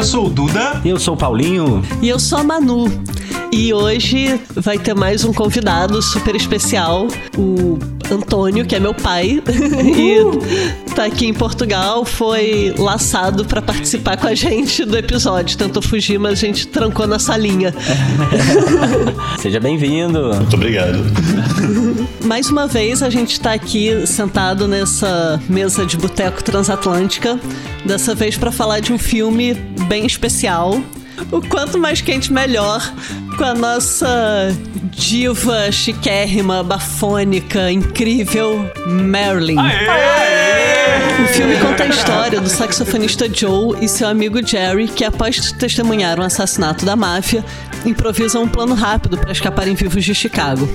Eu sou o Duda. Eu sou o Paulinho. E eu sou a Manu. E hoje vai ter mais um convidado super especial, o Antônio, que é meu pai, e tá aqui em Portugal, foi laçado para participar com a gente do episódio. Tentou fugir, mas a gente trancou na salinha. Seja bem-vindo. Muito obrigado. Mais uma vez a gente tá aqui sentado nessa mesa de boteco transatlântica, dessa vez para falar de um filme bem especial o quanto mais quente, melhor. Com a nossa diva chiquérrima, bafônica, incrível Marilyn. Aê! Aê! O filme conta a história do saxofonista Joe e seu amigo Jerry, que após testemunhar um assassinato da máfia, improvisam um plano rápido para escaparem vivos de Chicago.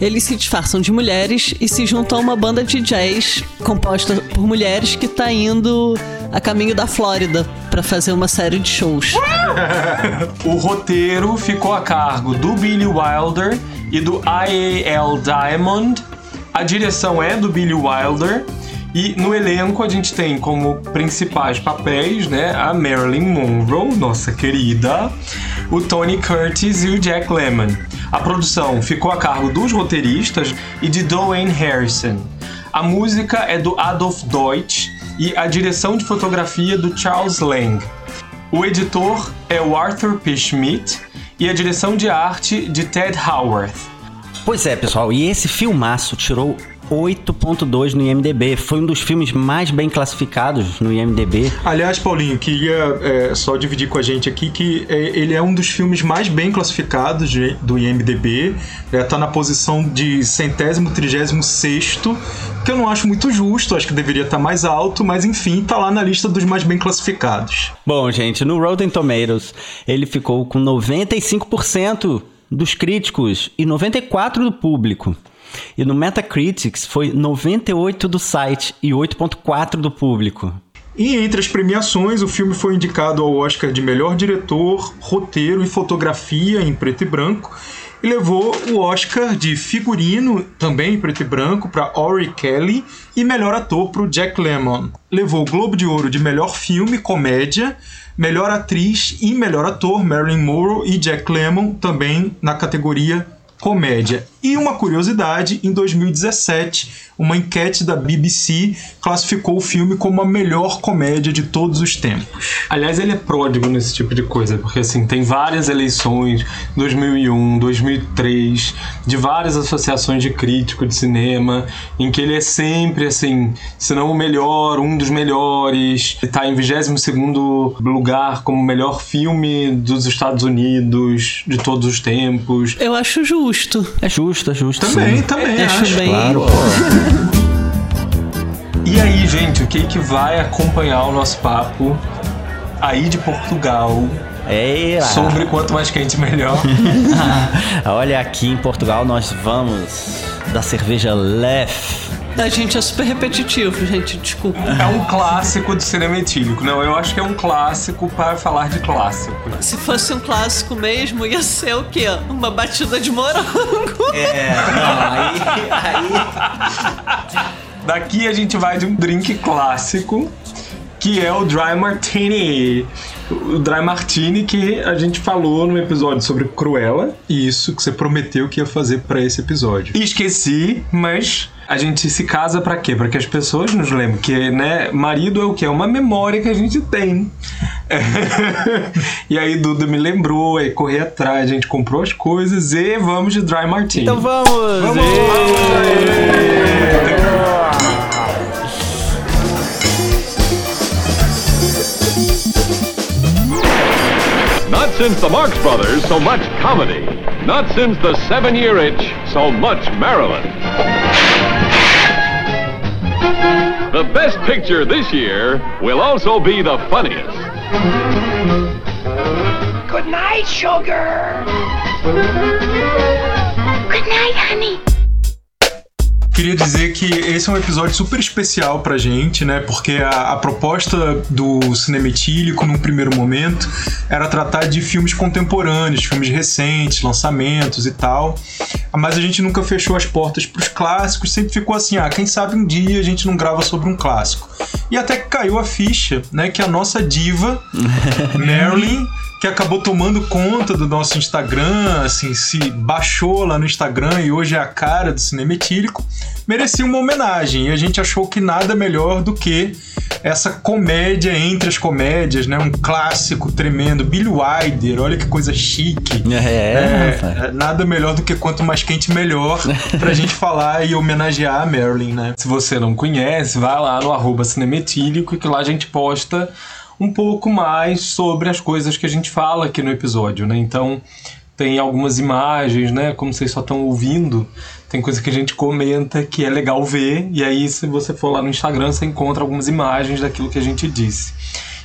Eles se disfarçam de mulheres e se juntam a uma banda de jazz composta por mulheres que está indo a caminho da Flórida para fazer uma série de shows. o roteiro ficou a cargo do Billy Wilder e do I.A.L. Diamond. A direção é do Billy Wilder. E no elenco a gente tem como principais papéis, né, a Marilyn Monroe, nossa querida, o Tony Curtis e o Jack Lemmon. A produção ficou a cargo dos roteiristas e de Dwayne Harrison. A música é do Adolf Deutsch e a direção de fotografia do Charles Lang. O editor é o Arthur P. Schmidt e a direção de arte de Ted Howarth. Pois é, pessoal, e esse filmaço tirou 8.2 no IMDB. Foi um dos filmes mais bem classificados no IMDB. Aliás, Paulinho, queria é, só dividir com a gente aqui que é, ele é um dos filmes mais bem classificados de, do IMDB. É, tá na posição de centésimo, trigésimo sexto, que eu não acho muito justo, acho que deveria estar tá mais alto, mas enfim, tá lá na lista dos mais bem classificados. Bom, gente, no Rotten Tomatoes ele ficou com 95% dos críticos e 94% do público. E no Metacritics foi 98 do site e 8.4 do público. E entre as premiações, o filme foi indicado ao Oscar de melhor diretor, roteiro e fotografia em preto e branco e levou o Oscar de figurino, também em preto e branco, para Ori Kelly e melhor ator para o Jack Lemmon. Levou o Globo de Ouro de melhor filme, comédia, melhor atriz e melhor ator, Marilyn Monroe e Jack Lemmon, também na categoria comédia. E uma curiosidade, em 2017, uma enquete da BBC classificou o filme como a melhor comédia de todos os tempos. Aliás, ele é pródigo nesse tipo de coisa, porque assim, tem várias eleições, 2001, 2003, de várias associações de crítico de cinema, em que ele é sempre assim, se não o melhor, um dos melhores, está em 22º lugar como melhor filme dos Estados Unidos de todos os tempos. Eu acho justo. É justo justo, é justo. Também, sim. também. Acho, acho bem. Claro, E aí, gente, o que que vai acompanhar o nosso papo aí de Portugal? Eira. Sobre quanto mais quente, melhor. Olha, aqui em Portugal nós vamos da cerveja Lef a gente é super repetitivo, gente, desculpa. É um clássico do cinema etílico. Não, eu acho que é um clássico para falar de clássico. Se fosse um clássico mesmo, ia ser o quê? Uma batida de morango. É, não, aí. aí... Daqui a gente vai de um drink clássico, que é o Dry Martini o Dry Martini que a gente falou no episódio sobre Cruella. Isso que você prometeu que ia fazer para esse episódio. esqueci, mas a gente se casa para quê? Para que as pessoas nos lembrem que, né, marido é o que é uma memória que a gente tem. E aí Duda me lembrou, aí corri atrás, a gente comprou as coisas e vamos de Dry Martini. Então vamos. Vamos. Not since the Marx Brothers, so much comedy. Not since the Seven Year Itch, so much Maryland. The best picture this year will also be the funniest. Good night, sugar. Good night, honey. Queria dizer que esse é um episódio super especial pra gente, né? Porque a, a proposta do cinema etílico, num primeiro momento, era tratar de filmes contemporâneos, filmes recentes, lançamentos e tal. Mas a gente nunca fechou as portas pros clássicos, sempre ficou assim, ah, quem sabe um dia a gente não grava sobre um clássico. E até que caiu a ficha, né? Que a nossa diva, Marilyn, que acabou tomando conta do nosso Instagram, assim, se baixou lá no Instagram e hoje é a cara do cinema etílico, merecia uma homenagem. E a gente achou que nada melhor do que essa comédia entre as comédias, né? Um clássico tremendo, Billy Wilder, olha que coisa chique. É, rapaz. É, nada melhor do que quanto mais quente melhor pra gente falar e homenagear a Marilyn, né? Se você não conhece, vai lá no arroba cinemetílico que lá a gente posta um pouco mais sobre as coisas que a gente fala aqui no episódio, né? Então tem algumas imagens, né? Como vocês só estão ouvindo, tem coisa que a gente comenta que é legal ver, e aí se você for lá no Instagram, você encontra algumas imagens daquilo que a gente disse.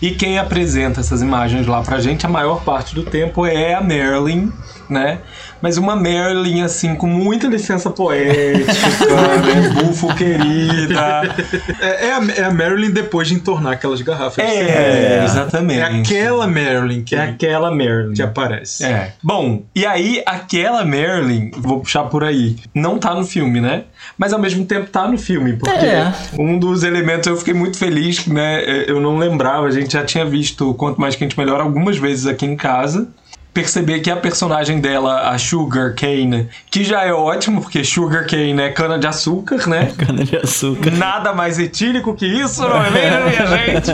E quem apresenta essas imagens lá pra gente, a maior parte do tempo é a Marilyn, né? Mas uma Marilyn, assim, com muita licença poética, né? Bufo querida. É, é a, é a Marilyn depois de entornar aquelas garrafas. cerveja. É, exatamente. É aquela Marilyn que, É aquela Marilyn. que aparece. É. Bom, e aí aquela Marilyn, vou puxar por aí, não tá no filme, né? Mas ao mesmo tempo tá no filme, porque É. um dos elementos eu fiquei muito feliz, né? Eu não lembrava, a gente já tinha visto Quanto Mais Quente Melhor algumas vezes aqui em casa. Perceber que a personagem dela, a Sugar Cane, que já é ótimo, porque Sugar Cane é cana de açúcar, né? Cana de açúcar. Nada mais etílico que isso, não é mesmo, minha gente?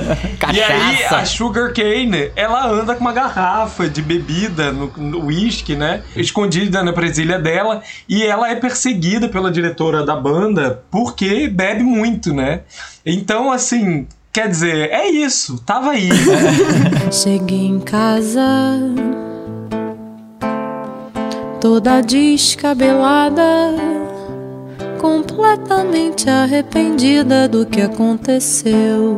E aí, Cachaça. a Sugar Cane, ela anda com uma garrafa de bebida no, whisky, né? Escondida na presilha dela. E ela é perseguida pela diretora da banda porque bebe muito, né? Então, assim, quer dizer, é isso. Tava aí. Cheguei em casa toda descabelada, completamente arrependida do que aconteceu.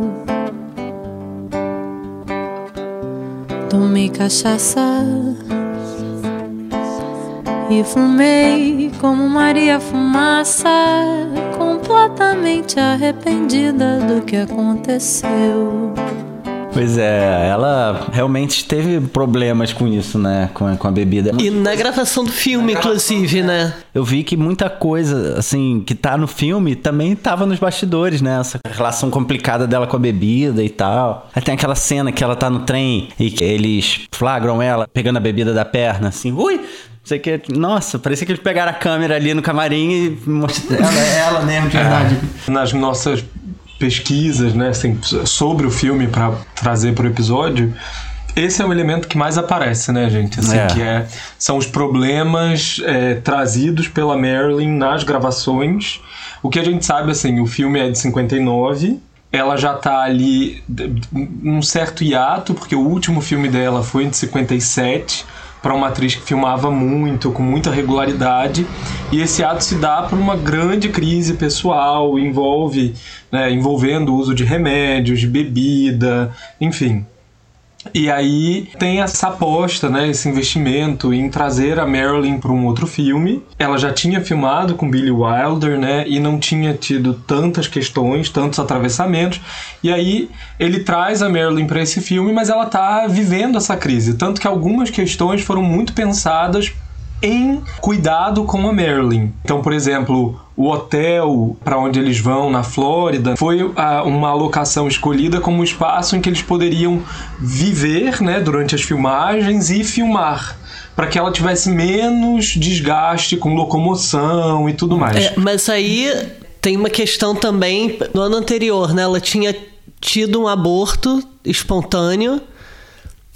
Tomei cachaça e fumei como Maria Fumaça, completamente arrependida do que aconteceu. Pois é, ela realmente teve problemas com isso, né? Com a, com a bebida. E na gravação do filme, inclusive, né? Eu vi que muita coisa, assim, que tá no filme também tava nos bastidores, né? Essa relação complicada dela com a bebida e tal. Aí tem aquela cena que ela tá no trem e que eles flagram ela pegando a bebida da perna, assim, ui! Sei o que. Nossa, parecia que eles pegaram a câmera ali no camarim e mostraram ela, ela mesmo, de verdade. nas nossas pesquisas, né, assim, sobre o filme para trazer para o episódio, esse é o elemento que mais aparece, né, gente? Assim, É. que é, são os problemas é, trazidos pela Marilyn nas gravações. O que a gente sabe, assim, o filme é de 59. Ela já tá ali num certo hiato, porque o último filme dela foi de 57 para uma atriz que filmava muito, com muita regularidade, e esse ato se dá por uma grande crise pessoal, envolve, né, envolvendo o uso de remédios, de bebida, enfim. E aí tem essa aposta, né, esse investimento em trazer a Marilyn para um outro filme. Ela já tinha filmado com Billy Wilder, né, e não tinha tido tantas questões, tantos atravessamentos. E aí ele traz a Marilyn para esse filme, mas ela tá vivendo essa crise, tanto que algumas questões foram muito pensadas em cuidado com a Marilyn. Então, por exemplo, o hotel para onde eles vão na Flórida foi ah, uma alocação escolhida como um espaço em que eles poderiam viver, né, durante as filmagens e filmar, para que ela tivesse menos desgaste com locomoção e tudo mais. É, mas aí tem uma questão também no ano anterior, né? Ela tinha tido um aborto espontâneo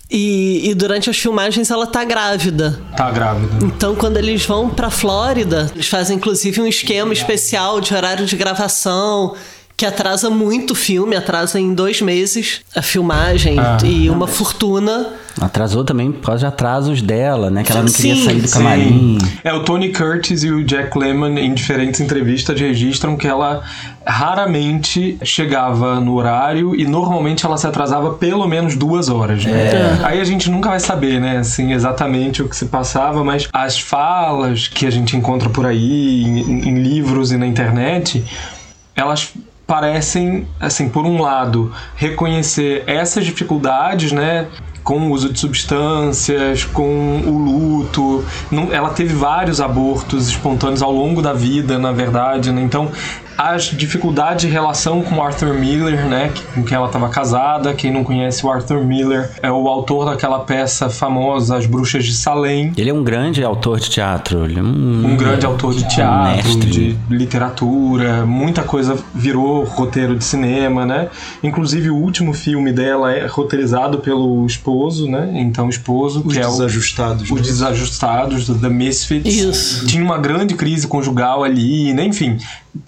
e, e durante as filmagens ela tá grávida. Tá grávida. Então, quando eles vão pra Flórida, eles fazem inclusive um esquema especial de horário de gravação, Que atrasa muito o filme, atrasa em dois meses a filmagem Ah, e uma fortuna. Atrasou também por causa de atrasos dela, né? Que ela não queria Sim, sair do sim. camarim. É, o Tony Curtis e o Jack Lemmon, em diferentes entrevistas, registram que ela raramente chegava no horário e normalmente ela se atrasava pelo menos duas horas. Né? Aí a gente nunca vai saber, né, assim, exatamente o que se passava, mas as falas que a gente encontra por aí, em, em livros e na internet, elas parecem, assim, por um lado, reconhecer essas dificuldades, né? Com o uso de substâncias, com o luto. Não- ela teve vários abortos espontâneos ao longo da vida, na verdade, né? Então, as dificuldades de relação com o Arthur Miller, né? que- Com quem ela estava casada. Quem não conhece o Arthur Miller é o autor daquela peça famosa As Bruxas de Salem. Ele é um grande autor de teatro. Ele é um, Um grande autor de teatro, mestre. de literatura, muita coisa virou roteiro de cinema, né? Inclusive o último filme dela é roteirizado pelo esposo, né? Então o esposo, Os que é o desajustados. os né? desajustados do The Misfits. Isso. Tinha uma grande crise conjugal ali, né? enfim.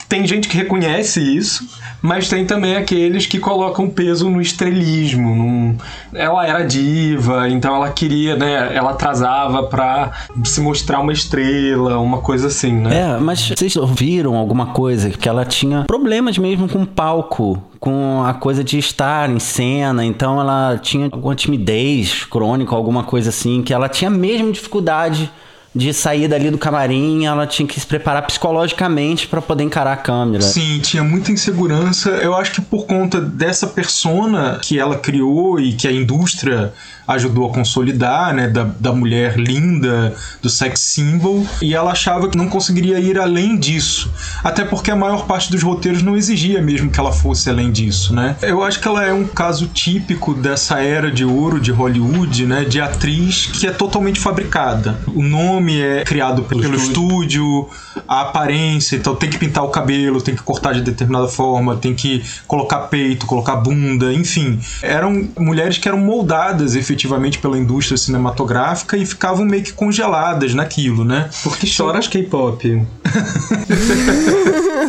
Tem gente que reconhece isso, mas tem também aqueles que colocam peso no estrelismo. num- Ela era diva, então ela queria, né? Ela atrasava pra se mostrar uma estrela, uma coisa assim, né? É, mas vocês ouviram alguma coisa? Que ela tinha problemas mesmo com o palco, com a coisa de estar em cena, então ela tinha alguma timidez crônica, alguma coisa assim, que ela tinha mesmo dificuldade de sair dali do camarim, ela tinha que se preparar psicologicamente pra poder encarar a câmera. Sim, tinha muita insegurança. Eu acho que por conta dessa persona que ela criou e que a indústria ajudou a consolidar, né, da, da mulher linda, do sex symbol, e ela achava que não conseguiria ir além disso. Até porque a maior parte dos roteiros não exigia mesmo que ela fosse além disso, né? Eu acho que ela é um caso típico dessa era de ouro de Hollywood, né, de atriz que é totalmente fabricada. O nome é criado pelo, pelo estúdio, a aparência, então tem que pintar o cabelo, tem que cortar de determinada forma, tem que colocar peito, colocar bunda, enfim. Eram mulheres que eram moldadas efetivamente pela indústria cinematográfica e ficavam meio que congeladas naquilo, né? Porque choras K-pop.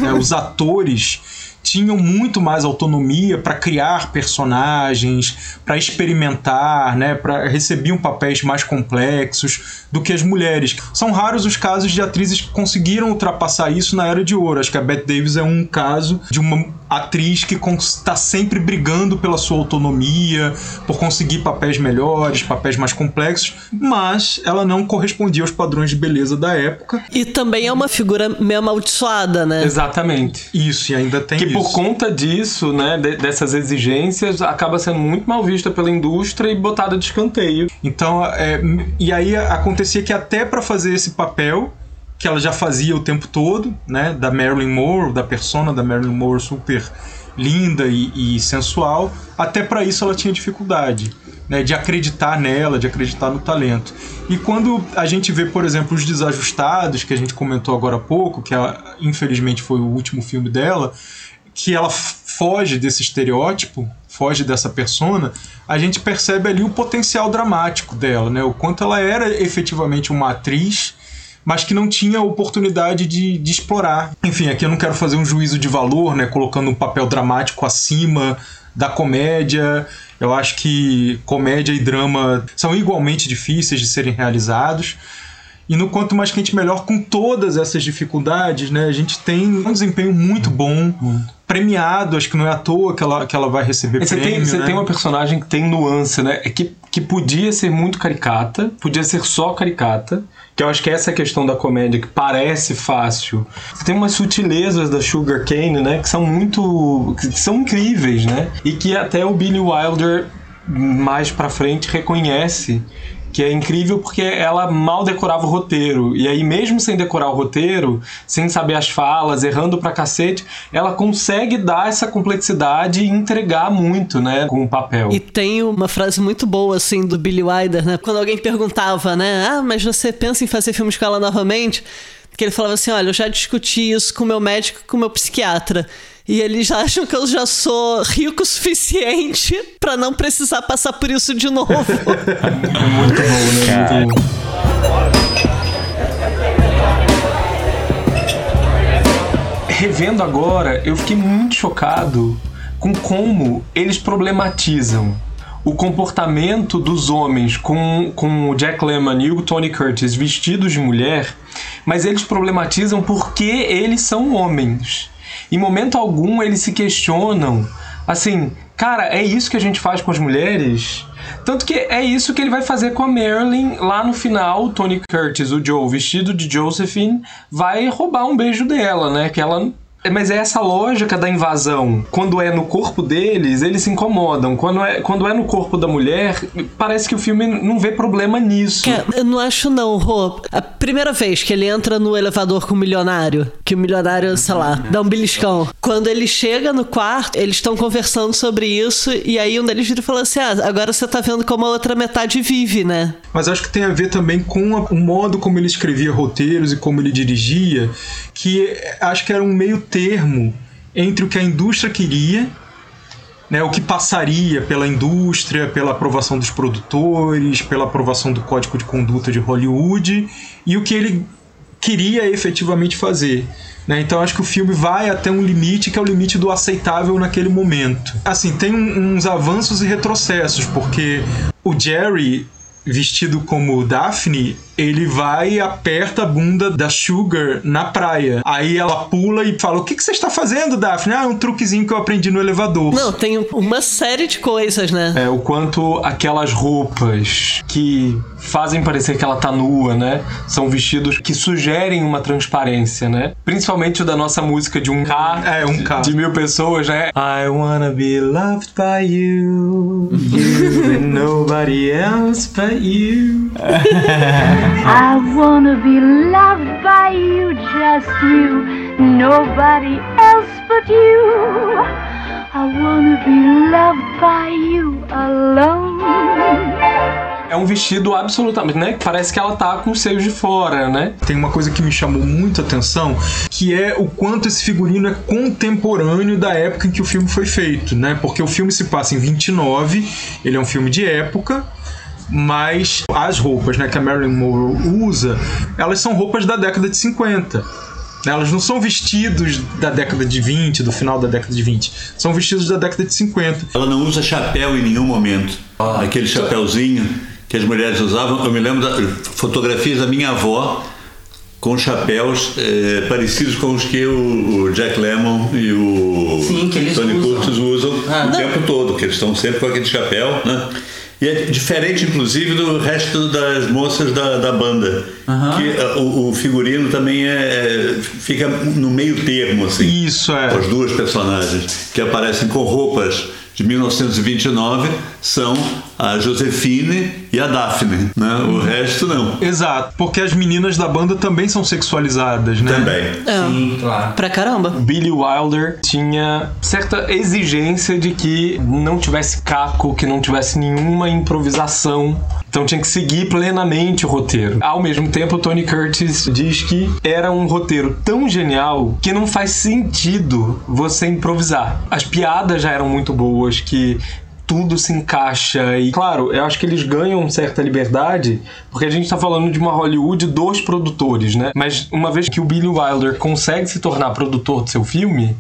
né, os atores tinham muito mais autonomia para criar personagens, para experimentar, né, para recebiam papéis mais complexos do que as mulheres. São raros os casos de atrizes que conseguiram ultrapassar isso na era de ouro. Acho que a Bette Davis é um caso de uma atriz que está sempre brigando pela sua autonomia, por conseguir papéis melhores, papéis mais complexos, mas ela não correspondia aos padrões de beleza da época. E também é uma figura meio amaldiçoada, né? Exatamente. Isso, e ainda tem Que isso. por conta disso, né, de- dessas exigências, acaba sendo muito mal vista pela indústria e botada de escanteio. Então, é, e aí acontecia que até para fazer esse papel que ela já fazia o tempo todo, né, da Marilyn Monroe, da persona da Marilyn Monroe super linda e, e sensual, até para isso ela tinha dificuldade, né, de acreditar nela, de acreditar no talento. E quando a gente vê, por exemplo, os desajustados que a gente comentou agora há pouco, que ela, infelizmente foi o último filme dela, que ela foge desse estereótipo, foge dessa persona, a gente percebe ali o potencial dramático dela, né? O quanto ela era efetivamente uma atriz, mas que não tinha oportunidade de, de explorar. Enfim, aqui eu não quero fazer um juízo de valor, né? Colocando um papel dramático acima da comédia. Eu acho que comédia e drama são igualmente difíceis de serem realizados. E no Quanto Mais Quente Melhor, com todas essas dificuldades, né, a gente tem um desempenho muito bom, premiado, acho que não é à toa que ela, que ela vai receber Você, prêmio, tem, você né? tem uma personagem que tem nuance, né? É que, que podia ser muito caricata, podia ser só caricata, que eu acho que essa questão da comédia, que parece fácil. Tem umas sutilezas da Sugar Cane, né? Que são muito. que são incríveis, né? E que até o Billy Wilder, mais pra frente, reconhece que é incrível porque ela mal decorava o roteiro. E aí, mesmo sem decorar o roteiro, sem saber as falas, errando pra cacete, ela consegue dar essa complexidade e entregar muito, né, com o papel. E tem uma frase muito boa, assim, do Billy Wilder, né? Quando alguém perguntava, né? Ah, mas você pensa em fazer filmes com ela novamente? Que ele falava assim: olha, eu já discuti isso com o meu médico e com o meu psiquiatra. E eles acham que eu já sou rico o suficiente pra não precisar passar por isso de novo. É muito bom, né? Muito bom. revendo agora, eu fiquei muito chocado com como eles problematizam o comportamento dos homens com, com o Jack Lemmon e o Tony Curtis vestidos de mulher, mas eles problematizam porque eles são homens. Em momento algum eles se questionam assim, cara, é isso que a gente faz com as mulheres? Tanto que é isso que ele vai fazer com a Marilyn lá no final. O Tony Curtis, o Joe, vestido de Josephine, vai roubar um beijo dela, né? Que ela Mas é essa lógica da invasão. Quando é no corpo deles, eles se incomodam. Quando é, quando é no corpo da mulher, parece que o filme não vê problema nisso. É, eu não acho não, Rô. A primeira vez que ele entra no elevador com o milionário, que o milionário, sei lá, dá um beliscão. Quando ele chega no quarto, eles estão conversando sobre isso, e aí um deles vira e fala assim: ah, agora você tá vendo como a outra metade vive, né? Mas acho que tem a ver também com a- o modo como ele escrevia roteiros e como ele dirigia, que acho que era um meio termo entre o que a indústria queria, né, o que passaria pela indústria, pela aprovação dos produtores, pela aprovação do código de conduta de Hollywood e o que ele queria efetivamente fazer. né? Então acho que o filme vai até um limite que é o limite do aceitável naquele momento. Assim, tem uns avanços e retrocessos, porque o Jerry vestido como Daphne, ele vai e aperta a bunda da Sugar na praia. Aí ela pula e fala: O que, que você está fazendo, Daphne? Ah, é um truquezinho que eu aprendi no elevador. Não, tem uma série de coisas, né? É, o quanto aquelas roupas que fazem parecer que ela tá nua, né? São vestidos que sugerem uma transparência, né? Principalmente o da nossa música de um K. É, um K. De mil pessoas, né? I wanna be loved by you, you and nobody else but you. I wanna be loved by you, just you, nobody else but you. I wanna be loved by you alone. É um vestido absolutamente, né? Parece que ela tá com os seios de fora, né? Tem uma coisa que me chamou muito a atenção, que é o quanto esse figurino é contemporâneo da época em que o filme foi feito, né? Porque o filme se passa em 29, ele é um filme de época, mas as roupas né, que a Marilyn Monroe usa, elas são roupas da década de 50. Elas não são vestidos da década de 20, do final da década de 20. São vestidos da década de 50. Ela não usa chapéu em nenhum momento. Aquele chapéuzinho que as mulheres usavam. Eu me lembro de fotografias da minha avó com chapéus eh, parecidos com os que o, o Jack Lemmon e o Sim, Tony. Curtis usam Ah. o tempo todo, que eles estão sempre com aquele chapéu, né? E é diferente, inclusive, do resto das moças da, da banda. Que eh, o, o figurino também é, é- fica no meio termo, assim. Isso é. As duas personagens que aparecem com roupas de 1929 são a Josefine e a Daphne, né? O resto não. Exato, porque as meninas da banda também são sexualizadas, né? Também. É, Sim, claro. pra caramba. Billy Wilder tinha certa exigência de que não tivesse caco, que não tivesse nenhuma improvisação. Então tinha que seguir plenamente o roteiro. Ao mesmo tempo, o Tony Curtis diz que era um roteiro tão genial que não faz sentido você improvisar. As piadas já eram muito boas, que tudo se encaixa e claro, eu acho que eles ganham certa liberdade porque a gente tá falando de uma Hollywood dos produtores, né? Mas uma vez que o Billy Wilder consegue se tornar produtor do seu filme,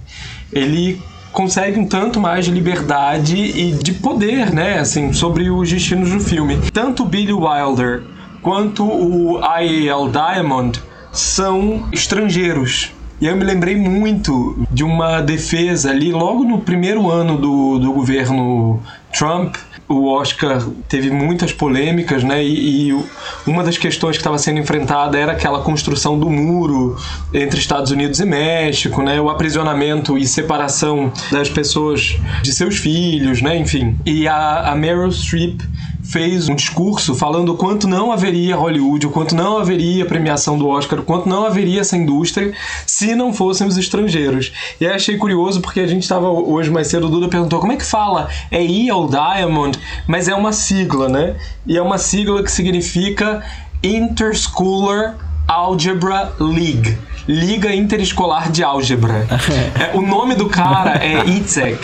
ele consegue um tanto mais de liberdade e de poder, né, assim, sobre os destinos do filme. Tanto o Billy Wilder quanto o I.A.L. Diamond são estrangeiros. E eu me lembrei muito de uma defesa ali, logo no primeiro ano do, do governo Trump. O Oscar teve muitas polêmicas, né? E, e uma das questões que estava sendo enfrentada era aquela construção do muro entre Estados Unidos e México, né? O aprisionamento e separação das pessoas de seus filhos, né? Enfim. E a, a Meryl Streep fez um discurso falando o quanto não haveria Hollywood, o quanto não haveria premiação do Oscar, o quanto não haveria essa indústria se não fossem os estrangeiros. E aí achei curioso porque a gente estava hoje mais cedo, o Duda perguntou como é que fala? É EAL Diamond, mas é uma sigla, né? E é uma sigla que significa Interschooler Algebra League. Liga Interescolar de Álgebra. É, o nome do cara é Itzek.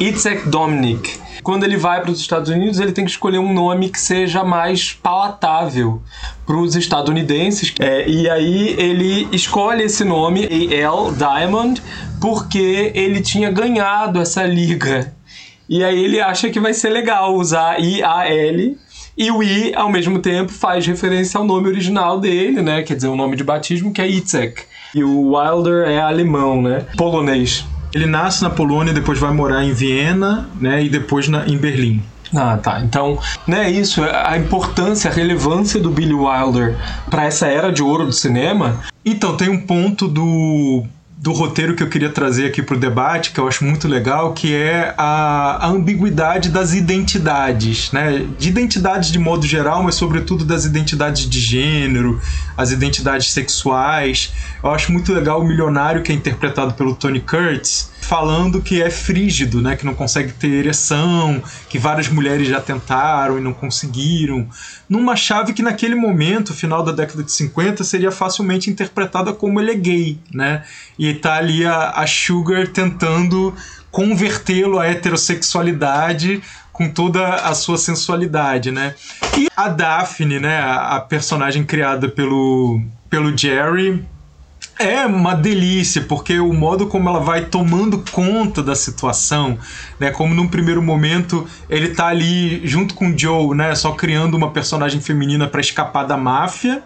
Itzek Dominic. Quando ele vai para os Estados Unidos, ele tem que escolher um nome que seja mais palatável para os estadunidenses. É, e aí ele escolhe esse nome, A.L. Diamond, porque ele tinha ganhado essa liga. E aí ele acha que vai ser legal usar I-A-L e o I, ao mesmo tempo, faz referência ao nome original dele, né? Quer dizer, o nome de batismo, que é Itzek. E o Wilder é alemão, né? Polonês. Ele nasce na Polônia, depois vai morar em Viena, né? E depois na, em Berlim. Ah, tá. Então, né, isso, a importância, a relevância do Billy Wilder para essa era de ouro do cinema. Então, tem um ponto do do roteiro que eu queria trazer aqui para o debate, que eu acho muito legal, que é a, a, ambiguidade das identidades, né? De identidades de modo geral, mas sobretudo das identidades de gênero, as identidades sexuais. Eu acho muito legal o milionário que é interpretado pelo Tony Curtis, falando que é frígido, né? Que não consegue ter ereção, que várias mulheres já tentaram e não conseguiram. Numa chave que naquele momento, final da década de 50, seria facilmente interpretada como ele é gay, né? E tá ali a, a Sugar tentando convertê-lo à heterossexualidade com toda a sua sensualidade, né? E a Daphne, né, a, a personagem criada pelo, pelo Jerry, é uma delícia, porque o modo como ela vai tomando conta da situação, né? Como num primeiro momento ele tá ali junto com o Joe, né? Só criando uma personagem feminina para escapar da máfia,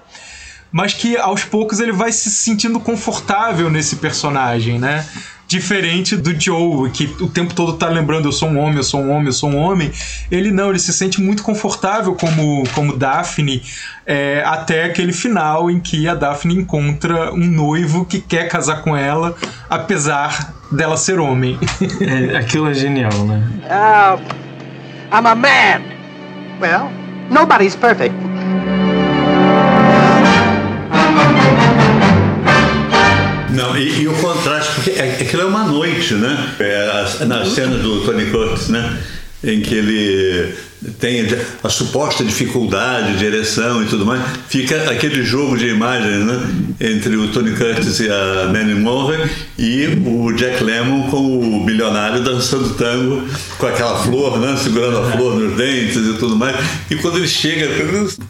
mas que aos poucos ele vai se sentindo confortável nesse personagem, né? Diferente do Joe, que o tempo todo tá lembrando eu sou um homem, eu sou um homem, eu sou um homem. Ele não, ele se sente muito confortável como, como Daphne, é, até aquele final em que a Daphne encontra um noivo que quer casar com ela, apesar dela ser homem. É, aquilo é genial, né? Uh, I'm a man. Well, nobody's perfect. Não, e, e, o contraste, porque é, aquilo noite, né? É, na cena do Tony Curtis, né? Em que ele tem a suposta dificuldade de ereção e tudo mais, fica aquele jogo de imagens né, entre o Tony Curtis e a Manny Moore e o Jack Lemmon com o bilionário dançando tango com aquela flor, né, segurando a flor nos dentes e tudo mais. E quando ele chega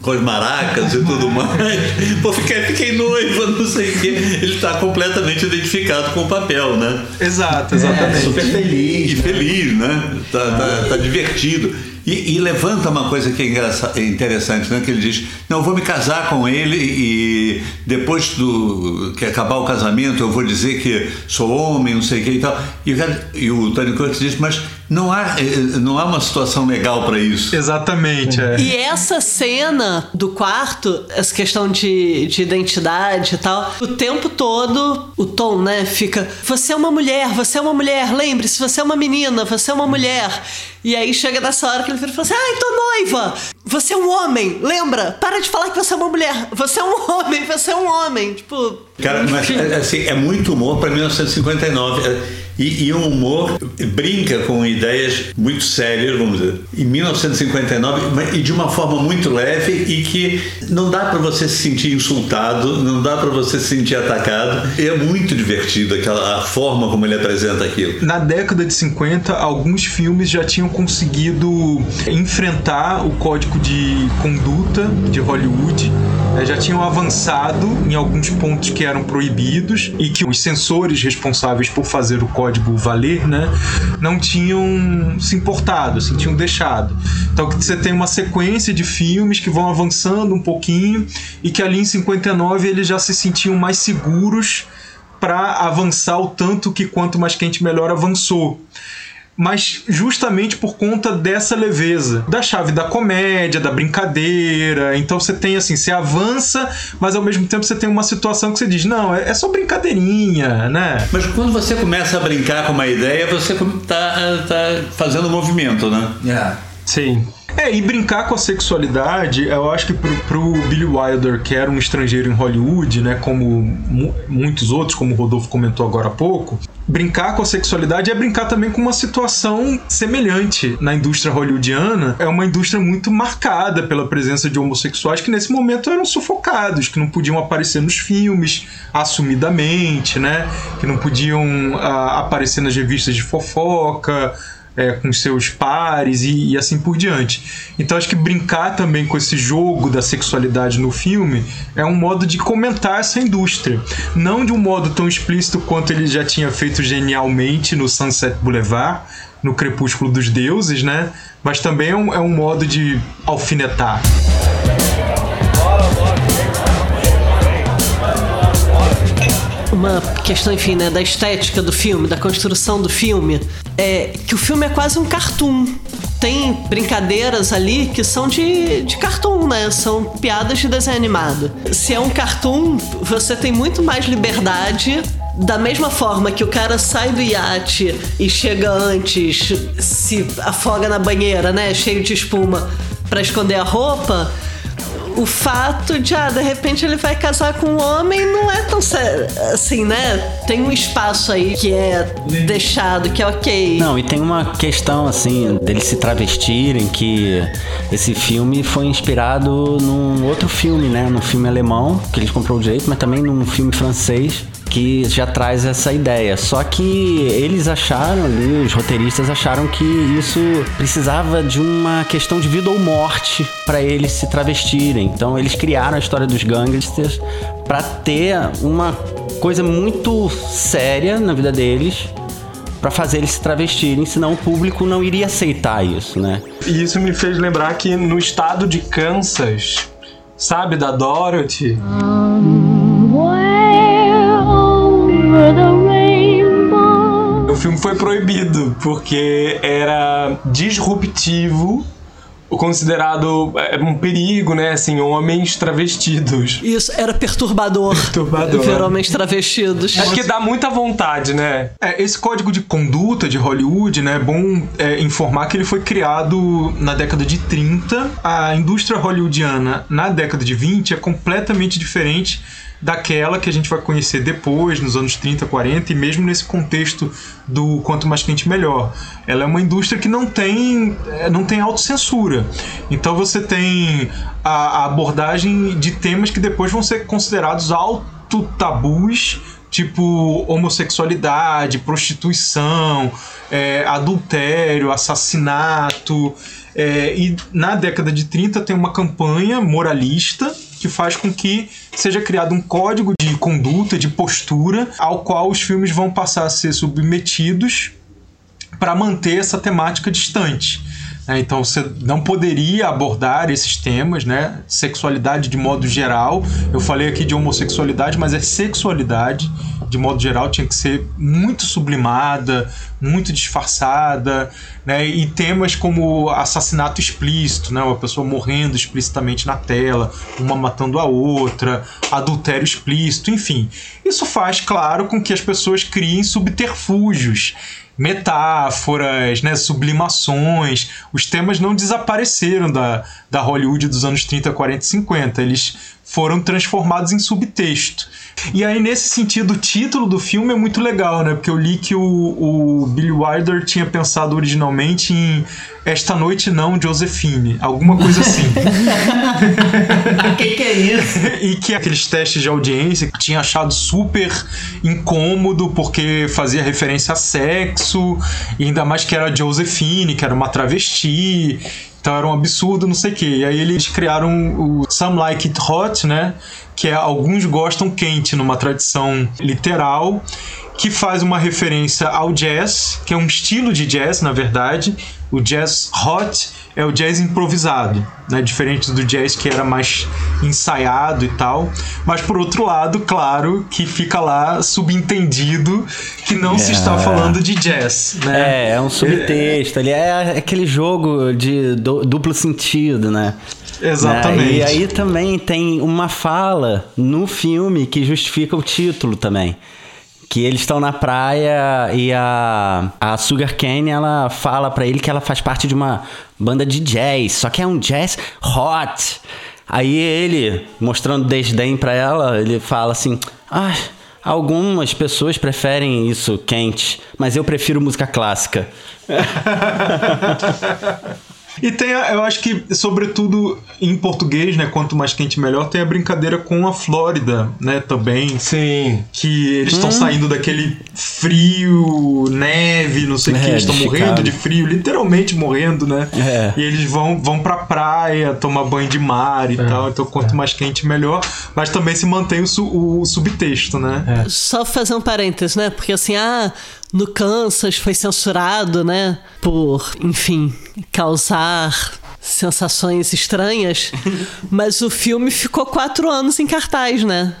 com as maracas e tudo mais, pô, fiquei, fiquei noiva, não sei o quê. Ele está completamente identificado com o papel, né? Exato, exatamente. É, super feliz. E feliz, né? Tá, tá, tá divertido. E, e, levanta uma coisa que é, é interessante, né? Que ele diz: Não, eu vou me casar com ele e depois do que acabar o casamento eu vou dizer que sou homem, não sei o que e tal. E, e o Tony Curtis diz: Mas não há, eh, não há uma situação legal para isso. Exatamente. É. E essa cena do quarto, essa questão de, de identidade e tal, o tempo todo o Tom, né, fica: Você é uma mulher, você é uma mulher, lembre-se, você é uma menina, você é uma mulher. E aí chega nessa hora que ele fala assim: Ai, tô noiva! Você é um homem, lembra? Para de falar que você é uma mulher. Você é um homem, você é um homem. Tipo. Cara, mas assim, é muito humor para 1959. E, e um humor brinca com ideias muito sérias, vamos dizer, em 1959, e de uma forma muito leve e que não dá para você se sentir insultado, não dá para você se sentir atacado. E é muito divertido aquela a forma como ele apresenta aquilo. Na década de 50, alguns filmes já tinham conseguido enfrentar o código de conduta de Hollywood, né? já tinham avançado em alguns pontos que eram proibidos e que os censores responsáveis por fazer o código valer, né, não tinham se importado, assim, tinham deixado. Então você tem uma sequência de filmes que vão avançando um pouquinho e que ali em 59 eles já se sentiam mais seguros para avançar o tanto que quanto mais quente melhor avançou mas justamente por conta dessa leveza, da chave da comédia, da brincadeira. Então você tem assim, você avança, mas ao mesmo tempo você tem uma situação que você diz, não, é, é só brincadeirinha, né? Mas quando você começa a brincar com uma ideia, você tá, tá fazendo movimento, né? É. Sim. É, e brincar com a sexualidade, eu acho que pro, pro Billy Wilder, que era um estrangeiro em Hollywood, né, como mu muitos outros, como o Rodolfo comentou agora há pouco, brincar com a sexualidade é brincar também com uma situação semelhante na indústria hollywoodiana. É uma indústria muito marcada pela presença de homossexuais que nesse momento eram sufocados, que não podiam aparecer nos filmes assumidamente, né, que não podiam uh, aparecer nas revistas de fofoca, é, com seus pares e, e, assim por diante. Então acho que brincar também com esse jogo da sexualidade no filme é um modo de comentar essa indústria. Não de um modo tão explícito quanto ele já tinha feito genialmente no Sunset Boulevard, no Crepúsculo dos Deuses, né? Mas também é um, é um modo de alfinetar. Uma questão, enfim, né, da estética do filme, da construção do filme, é que o filme é quase um cartoon. Tem brincadeiras ali que são de, de cartoon, né? São piadas de desenho animado. Se é um cartoon, você tem muito mais liberdade da mesma forma que o cara sai do iate e chega antes, se afoga na banheira, né, cheio de espuma, para esconder a roupa, o fato de, ah, de repente ele vai casar com um homem não é tão assim, né? Tem um espaço aí que é deixado, que é ok. Não, e tem uma questão, assim, deles se travestirem, que esse filme foi inspirado num outro filme, né? Num filme alemão, que eles comprou o direito, mas também num filme francês que já traz essa ideia. Só que eles acharam ali, os roteiristas acharam que isso precisava de uma questão de vida ou morte para eles se travestirem. Então eles criaram a história dos gangsters para ter uma coisa muito séria na vida deles para fazer eles se travestirem, senão o público não iria aceitar isso, né? E isso me fez lembrar que no estado de Kansas, sabe da Dorothy? O filme foi proibido porque era disruptivo considerado é, um perigo, né? Assim, homens travestidos. Isso, era perturbador. Perturbador. Ver homens travestidos. É que dá muita vontade, né? É, esse código de conduta de Hollywood, né? É bom é, informar que ele foi criado na década de 30. A indústria hollywoodiana na década de 20 é completamente diferente daquela que a gente vai conhecer depois, nos anos 30, 40, e mesmo nesse contexto do quanto mais quente melhor. Ela é uma indústria que não tem, é, não tem autocensura. Então você tem a, a abordagem de temas que depois vão ser considerados auto tabus tipo homossexualidade, prostituição, é, adultério, assassinato. É, e na década de 30 tem uma campanha moralista que faz com que seja criado um código de conduta, de postura, ao qual os filmes vão passar a ser submetidos para manter essa temática distante. Né? Então você não poderia abordar esses temas, né? Sexualidade de modo geral. Eu falei aqui de homossexualidade, mas é sexualidade de modo geral tinha que ser muito sublimada, muito disfarçada, né? E temas como assassinato explícito, né? Uma pessoa morrendo explicitamente na tela, uma matando a outra, adultério explícito, enfim. Isso faz, claro, com que as pessoas criem subterfúgios metáforas, né, sublimações. Os temas não desapareceram da, da Hollywood dos anos 30, 40 e 50. Eles foram transformados em subtexto. E aí, nesse sentido, o título do filme é muito legal, né? Porque eu li que o, o Billy Wilder tinha pensado originalmente em Esta Noite Não, Josephine. Alguma coisa assim. O que, que é isso? e que aqueles testes de audiência tinha achado super incômodo porque fazia referência a sexo, e ainda mais que era Josephine, que era uma travesti. Então era um absurdo, não sei o quê. E aí eles criaram o Some Like It Hot, né? Que é alguns gostam quente numa tradição literal, que faz uma referência ao jazz, que é um estilo de jazz, na verdade. O jazz hot é o jazz improvisado, né? Diferente do jazz que era mais ensaiado e tal. Mas por outro lado, claro que fica lá subentendido que não é. se está falando de jazz, né? É, é um subtexto ali, é aquele jogo de duplo sentido, né? Exatamente. Né? E aí também tem uma fala no filme que justifica o título também que eles estão na praia e a, a Sugar Cane ela fala para ele que ela faz parte de uma banda de jazz, só que é um jazz hot. Aí ele, mostrando desdém para ela, ele fala assim: "Ah, algumas pessoas preferem isso quente, mas eu prefiro música clássica." E tem, a- eu acho que, sobretudo em português, né? Quanto mais quente, melhor, tem a brincadeira com a Flórida, né? Também. Sim. Que eles Hum. estão saindo daquele frio, neve, não sei o É, que, eles estão morrendo de frio, literalmente morrendo, né? É. E eles vão, vão pra praia, tomar banho de mar e É. tal. Então, quanto mais quente, melhor. Mas também se mantém o, su- o subtexto, né? Só fazer um parênteses, né? Porque assim, ah, no Kansas foi censurado, né? Por, enfim, causar sensações estranhas. Mas o filme ficou quatro anos em cartaz, né?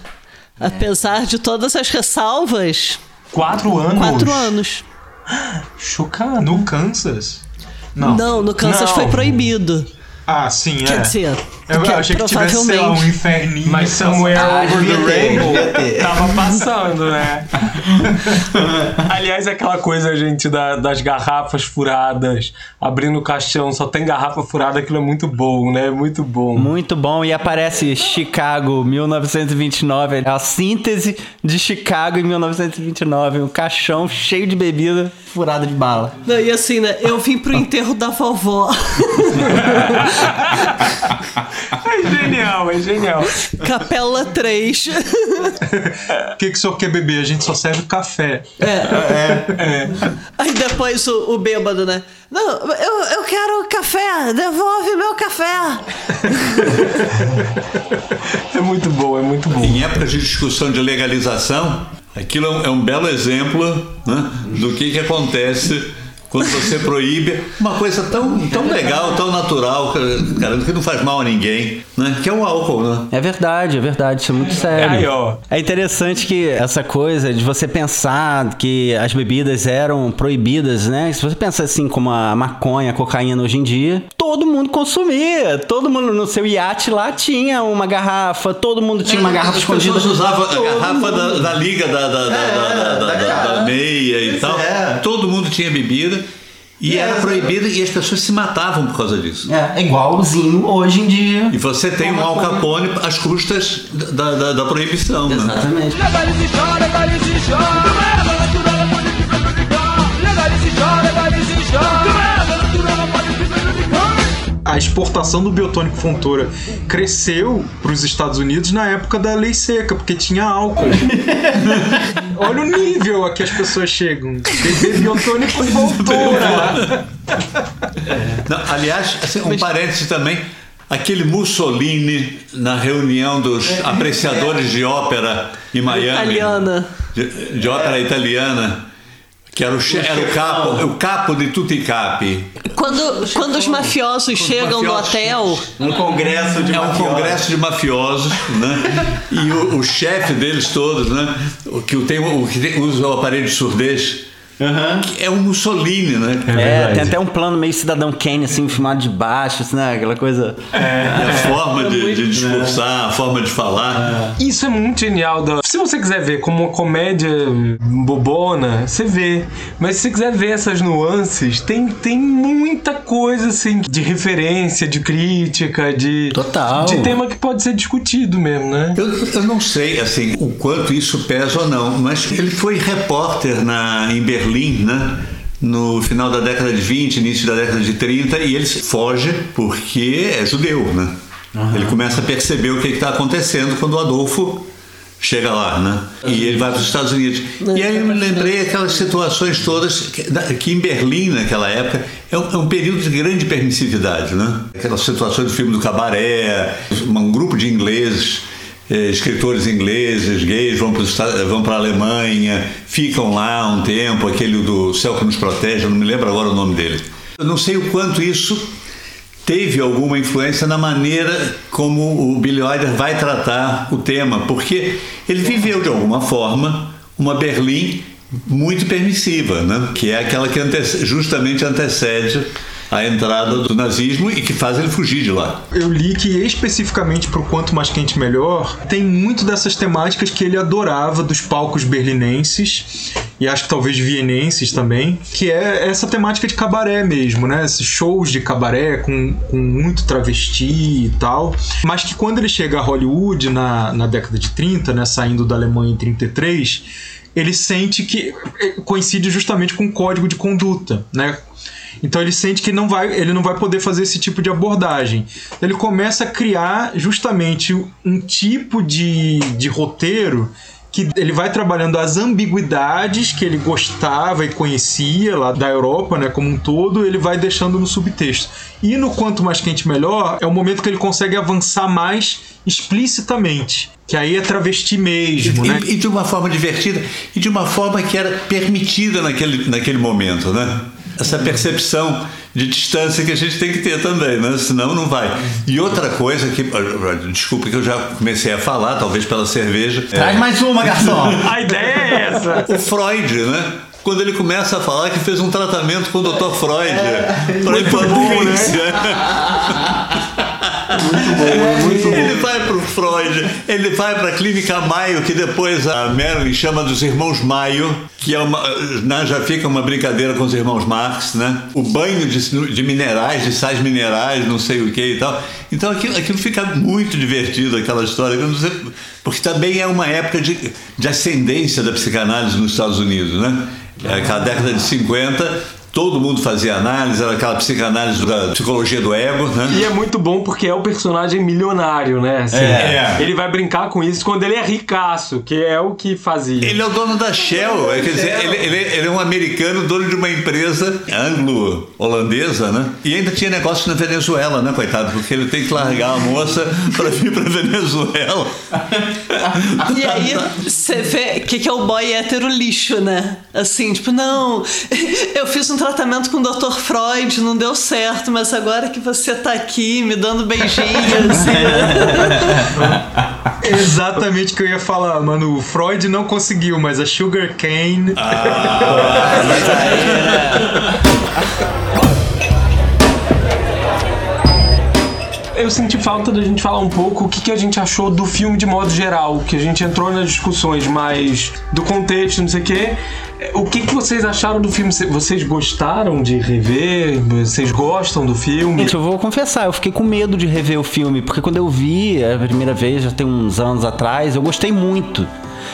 Apesar de todas as ressalvas, Quatro anos? quatro anos. Chocado. No Kansas? Não, no Kansas Não. foi proibido. Ah, sim, é. Quer dizer, Eu que achei que tivesse, sei lá, um inferninho. Mas Somewhere Ah, Over the Rainbow tava passando, né? Aliás, aquela coisa, gente, da- das garrafas furadas, abrindo o caixão, só tem garrafa furada, aquilo é muito bom, né? Muito bom. Muito bom. E aparece Chicago 1929. É a síntese de Chicago em 1929. Um caixão cheio de bebida furada de bala. Não, e assim, né? Eu vim pro enterro da vovó. É genial, é genial. Capela 3. O que, que o senhor quer beber? A gente só serve café. Aí depois o, o bêbado, né? Não, eu, eu quero café, devolve meu café. É muito bom, é muito bom. Em épocas de discussão de legalização, aquilo é um, é um belo exemplo né, do que, que acontece quando você proíbe uma coisa tão, tão legal, tão natural, cara, que não faz mal a ninguém, né? Que é o álcool, né? É verdade, é verdade, isso é muito sério. Aí, ó. É interessante que essa coisa de você pensar que as bebidas eram proibidas, né? Se você pensa assim como a maconha, a cocaína hoje em dia, todo mundo consumia. Todo mundo no seu iate lá tinha uma garrafa, todo mundo tinha uma garrafa As escondida. pessoas usavam a garrafa da, da liga da, da, da, da, da- da- da meia e tal. é. Todo mundo tinha bebida e era proibida e as pessoas se matavam por causa disso. É, igualzinho hoje em dia. E você tem um Al Capone às custas da, da, da proibição. Né? Exatamente. A exportação do biotônico Fontoura cresceu para os Estados Unidos na época da lei seca, porque tinha álcool. Olha o nível a que as pessoas chegam. Beber biotônico Fontoura. Não, aliás, assim, um parêntese também. Aquele Mussolini na reunião dos apreciadores de ópera em Miami. Italiana. De, de ópera italiana. Que era o, che- era o capo, o capo de tutti i capi. Quando, quando os mafiosos chegam no mafiosos. hotel, Um congresso de É um mafiosos. congresso de mafiosos, né? E o, o chefe deles todos, né? O que tem o que tem- usa o aparelho de surdez, que é o Mussolini, né? É, tem até um plano meio Cidadão Kane, assim, filmado de baixo, assim, né? Aquela coisa. a forma de, de discursar, a forma de falar. Isso é muito genial. Da... Se você quiser ver como uma comédia bobona, você vê. Mas se você quiser ver essas nuances, tem, tem muita coisa assim de referência, de crítica, de. Total. De tema que pode ser discutido mesmo, né? Eu, eu não sei assim o quanto isso pesa ou não, mas ele foi repórter na, em Berlim, né? No final da década de 20, início da década de 30, e ele foge porque é judeu, né? Ele começa a perceber o que está acontecendo quando o Adolfo chega lá, né? E ele vai para os Estados Unidos. E aí eu me lembrei aquelas situações todas que, em Berlim, naquela época, é um, é um período de grande permissividade, né? Aquelas situações do filme do Cabaré, um grupo de ingleses, escritores ingleses, gays, vão para vão a Alemanha, ficam lá um tempo, aquele do Céu que nos protege, eu não me lembro agora o nome dele. Eu não sei o quanto isso teve alguma influência na maneira como o Billy Wilder vai tratar o tema, porque ele viveu de alguma forma uma Berlim muito permissiva, né? que é aquela que antece- justamente antecede a entrada do nazismo e que faz ele fugir de lá. Eu li que especificamente pro Quanto Mais Quente Melhor, tem muito dessas temáticas que ele adorava dos palcos berlinenses e acho que talvez vienenses também, que é essa temática de cabaré mesmo, né? Esses shows de cabaré com, com muito travesti e tal. Mas que quando ele chega a Hollywood na, na década de 30, né? Saindo da Alemanha em 33, ele sente que eh, coincide justamente com o código de conduta, né? Então ele sente que não vai, ele não vai poder fazer esse tipo de abordagem. Ele começa a criar justamente um tipo de, de roteiro que ele vai trabalhando as ambiguidades que ele gostava e conhecia lá da Europa, né, como um todo, ele vai deixando no subtexto. E no Quanto Mais Quente Melhor é o momento que ele consegue avançar mais explicitamente. Que aí é travesti mesmo, e, né? E, de uma forma divertida e de uma forma que era permitida naquele, naquele momento, né? Essa percepção de distância que a gente tem que ter também, né? Senão não vai. E outra coisa que. Desculpa que eu já comecei a falar, talvez pela cerveja. Traz é... mais uma, garçom! a ideia é essa! O Freud, né? quando ele começa a falar que fez um tratamento com o Dr. Freud é, para infância. Muito bom, muito bom. Ele vai pro Freud, ele vai pra Clínica Maio, que depois a Marilyn chama dos irmãos Maio, que é uma, né, já fica uma brincadeira com os irmãos Marx, né? O banho de, de minerais, de sais minerais, não sei o que e tal. Então aquilo, aquilo fica muito divertido, aquela história, porque também é uma época de, de ascendência da psicanálise nos Estados Unidos, né? É aquela década de 50 todo mundo fazia análise, era aquela psicanálise da psicologia do ego, né? E é muito bom porque é o personagem milionário, né? Assim, é. Ele vai brincar com isso quando ele é ricaço, que é o que fazia. Ele é o dono da Shell, é, quer dizer, ele, ele, ele, é um americano, dono de uma empresa anglo-holandesa, né? E ainda tinha negócio na Venezuela, né, coitado? Porque ele tem que largar a moça para vir pra Venezuela. E aí, você vê o que, que é o boy hétero lixo, né? Assim, tipo, não, eu fiz um tratamento com o Dr. Freud, não deu certo, mas agora que você tá aqui me dando beijinhos. Exatamente o que eu ia falar, mano. O Freud não conseguiu, mas a Sugar Cane. Ah, mas aí, eu senti falta da gente falar um pouco o que, que a gente achou do filme de modo geral, que a gente entrou nas discussões mais do contexto, não sei o quê. O que, que vocês acharam do filme? Vocês gostaram de rever? Vocês gostam do filme? Gente, eu vou confessar, eu fiquei com medo de rever o filme, porque quando eu vi a primeira vez, já tem uns anos atrás, eu gostei muito.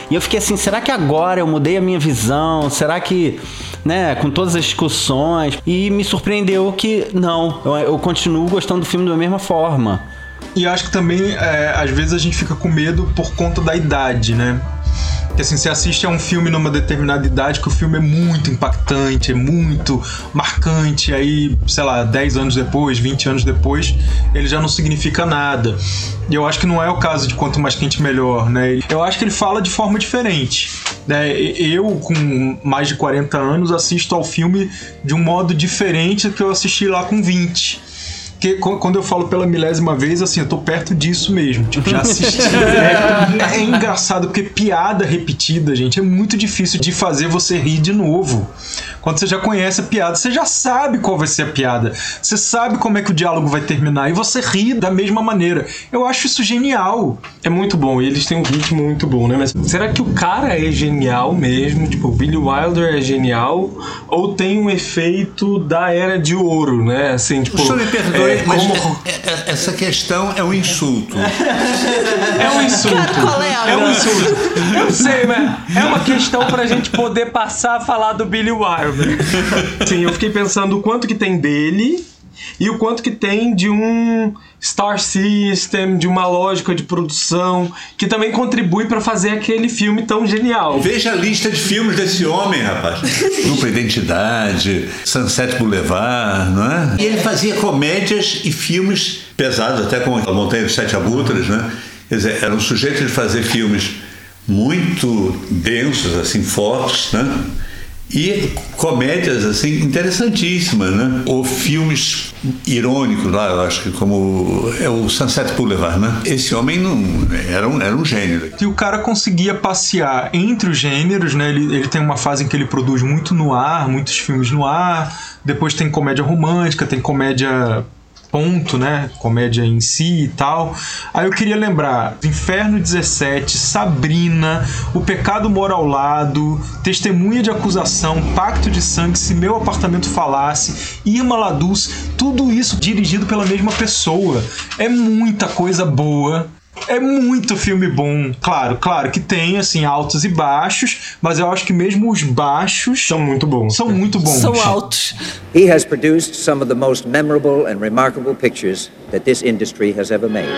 E eu fiquei assim, será que agora eu mudei a minha visão? Será que, né, com todas as discussões? E me surpreendeu que não, eu, eu continuo gostando do filme da mesma forma. E acho que também, é, às vezes, a gente fica com medo por conta da idade, né? Que assim, você assiste a um filme numa determinada idade que o filme é muito impactante, é muito marcante, aí, sei lá, 10 anos depois, 20 anos depois, ele já não significa nada. E eu acho que não é o caso de quanto mais quente melhor, né? Eu acho que ele fala de forma diferente. Né? Eu, com mais de 40 anos, assisto ao filme de um modo diferente do que eu assisti lá com 20 porque quando eu falo pela milésima vez, assim, eu tô perto disso mesmo. Tipo, já assisti. é, é engraçado, porque piada repetida, gente, é muito difícil de fazer você rir de novo. Quando você já conhece a piada, você já sabe qual vai ser a piada. Você sabe como é que o diálogo vai terminar e você ri da mesma maneira. Eu acho isso genial. É muito bom. E eles têm um ritmo muito bom, né? Mas será que o cara é genial mesmo? Tipo, o Billy Wilder é genial? Ou tem um efeito da era de ouro, né? Assim, tipo. O senhor me perdoe, é, mas como... É, é, essa questão é um insulto. é um insulto. Cara, é, é um insulto. Eu sei, mas é uma questão pra gente poder passar a falar do Billy Wilder. Sim, eu fiquei pensando o quanto que tem dele e o quanto que tem de um Star System, de uma lógica de produção que também contribui para fazer aquele filme tão genial. Veja a lista de filmes desse homem, rapaz. Dupla Identidade, Sunset Boulevard, não é? E ele fazia comédias e filmes pesados, até com a Montanha dos Sete Abutres, né? Quer dizer, era um sujeito de fazer filmes muito densos, assim, fortes, né? E comédias, assim, interessantíssimas, né? Ou filmes irônicos lá, eu acho que como é o Sunset Boulevard, né? Esse homem não, era, um, era um gênero. E o cara conseguia passear entre os gêneros, né? Ele, ele tem uma fase em que ele produz muito no ar, muitos filmes no ar, depois tem comédia romântica, tem comédia ponto, né? Comédia em si e tal. Aí eu queria lembrar: Inferno 17, Sabrina, O Pecado Mora ao Lado, Testemunha de Acusação, Pacto de Sangue, Se Meu Apartamento Falasse, Irma Laduz, tudo isso dirigido pela mesma pessoa. É muita coisa boa É muito filme bom. Claro, claro que tem, assim, altos e baixos, mas eu acho que mesmo os baixos São muito bons. são muito bons. São altos. He has produced some of the most memorable and remarkable pictures that this industry has ever made.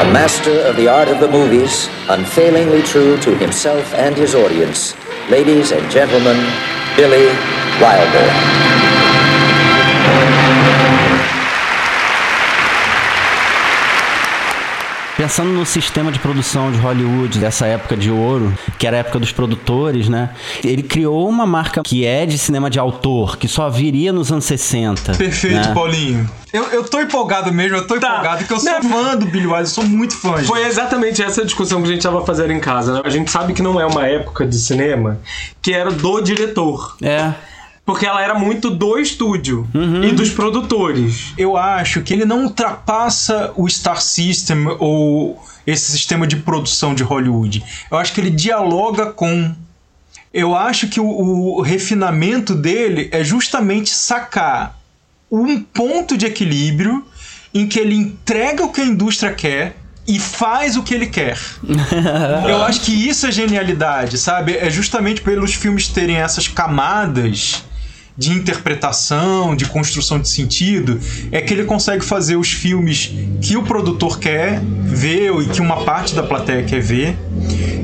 A master of the art of the movies, unfailingly true to himself and his audience, ladies and gentlemen, Billy Wilder. Pensando no sistema de produção de Hollywood dessa época de ouro, que era a época dos produtores, né? Ele criou uma marca que é de cinema de autor, que só viria nos anos 60. Perfeito, né? Paulinho. Eu, eu tô empolgado mesmo, eu tô Tá. empolgado, porque eu sou Não. fã do Billy Wilder, eu sou muito fã. gente. Foi exatamente essa discussão que a gente tava fazendo em casa, né? A gente sabe que não é uma época de cinema que era do diretor. É. Porque ela era muito do estúdio Uhum. e dos produtores. Eu acho que ele não ultrapassa o Star System ou esse sistema de produção de Hollywood. Eu acho que ele dialoga com. Eu acho que o, o refinamento dele é justamente sacar um ponto de equilíbrio em que ele entrega o que a indústria quer e faz o que ele quer. Eu acho que isso é genialidade, sabe? É justamente pelos filmes terem essas camadas de interpretação, de construção de sentido, é que ele consegue fazer os filmes que o produtor quer ver e que uma parte da plateia quer ver,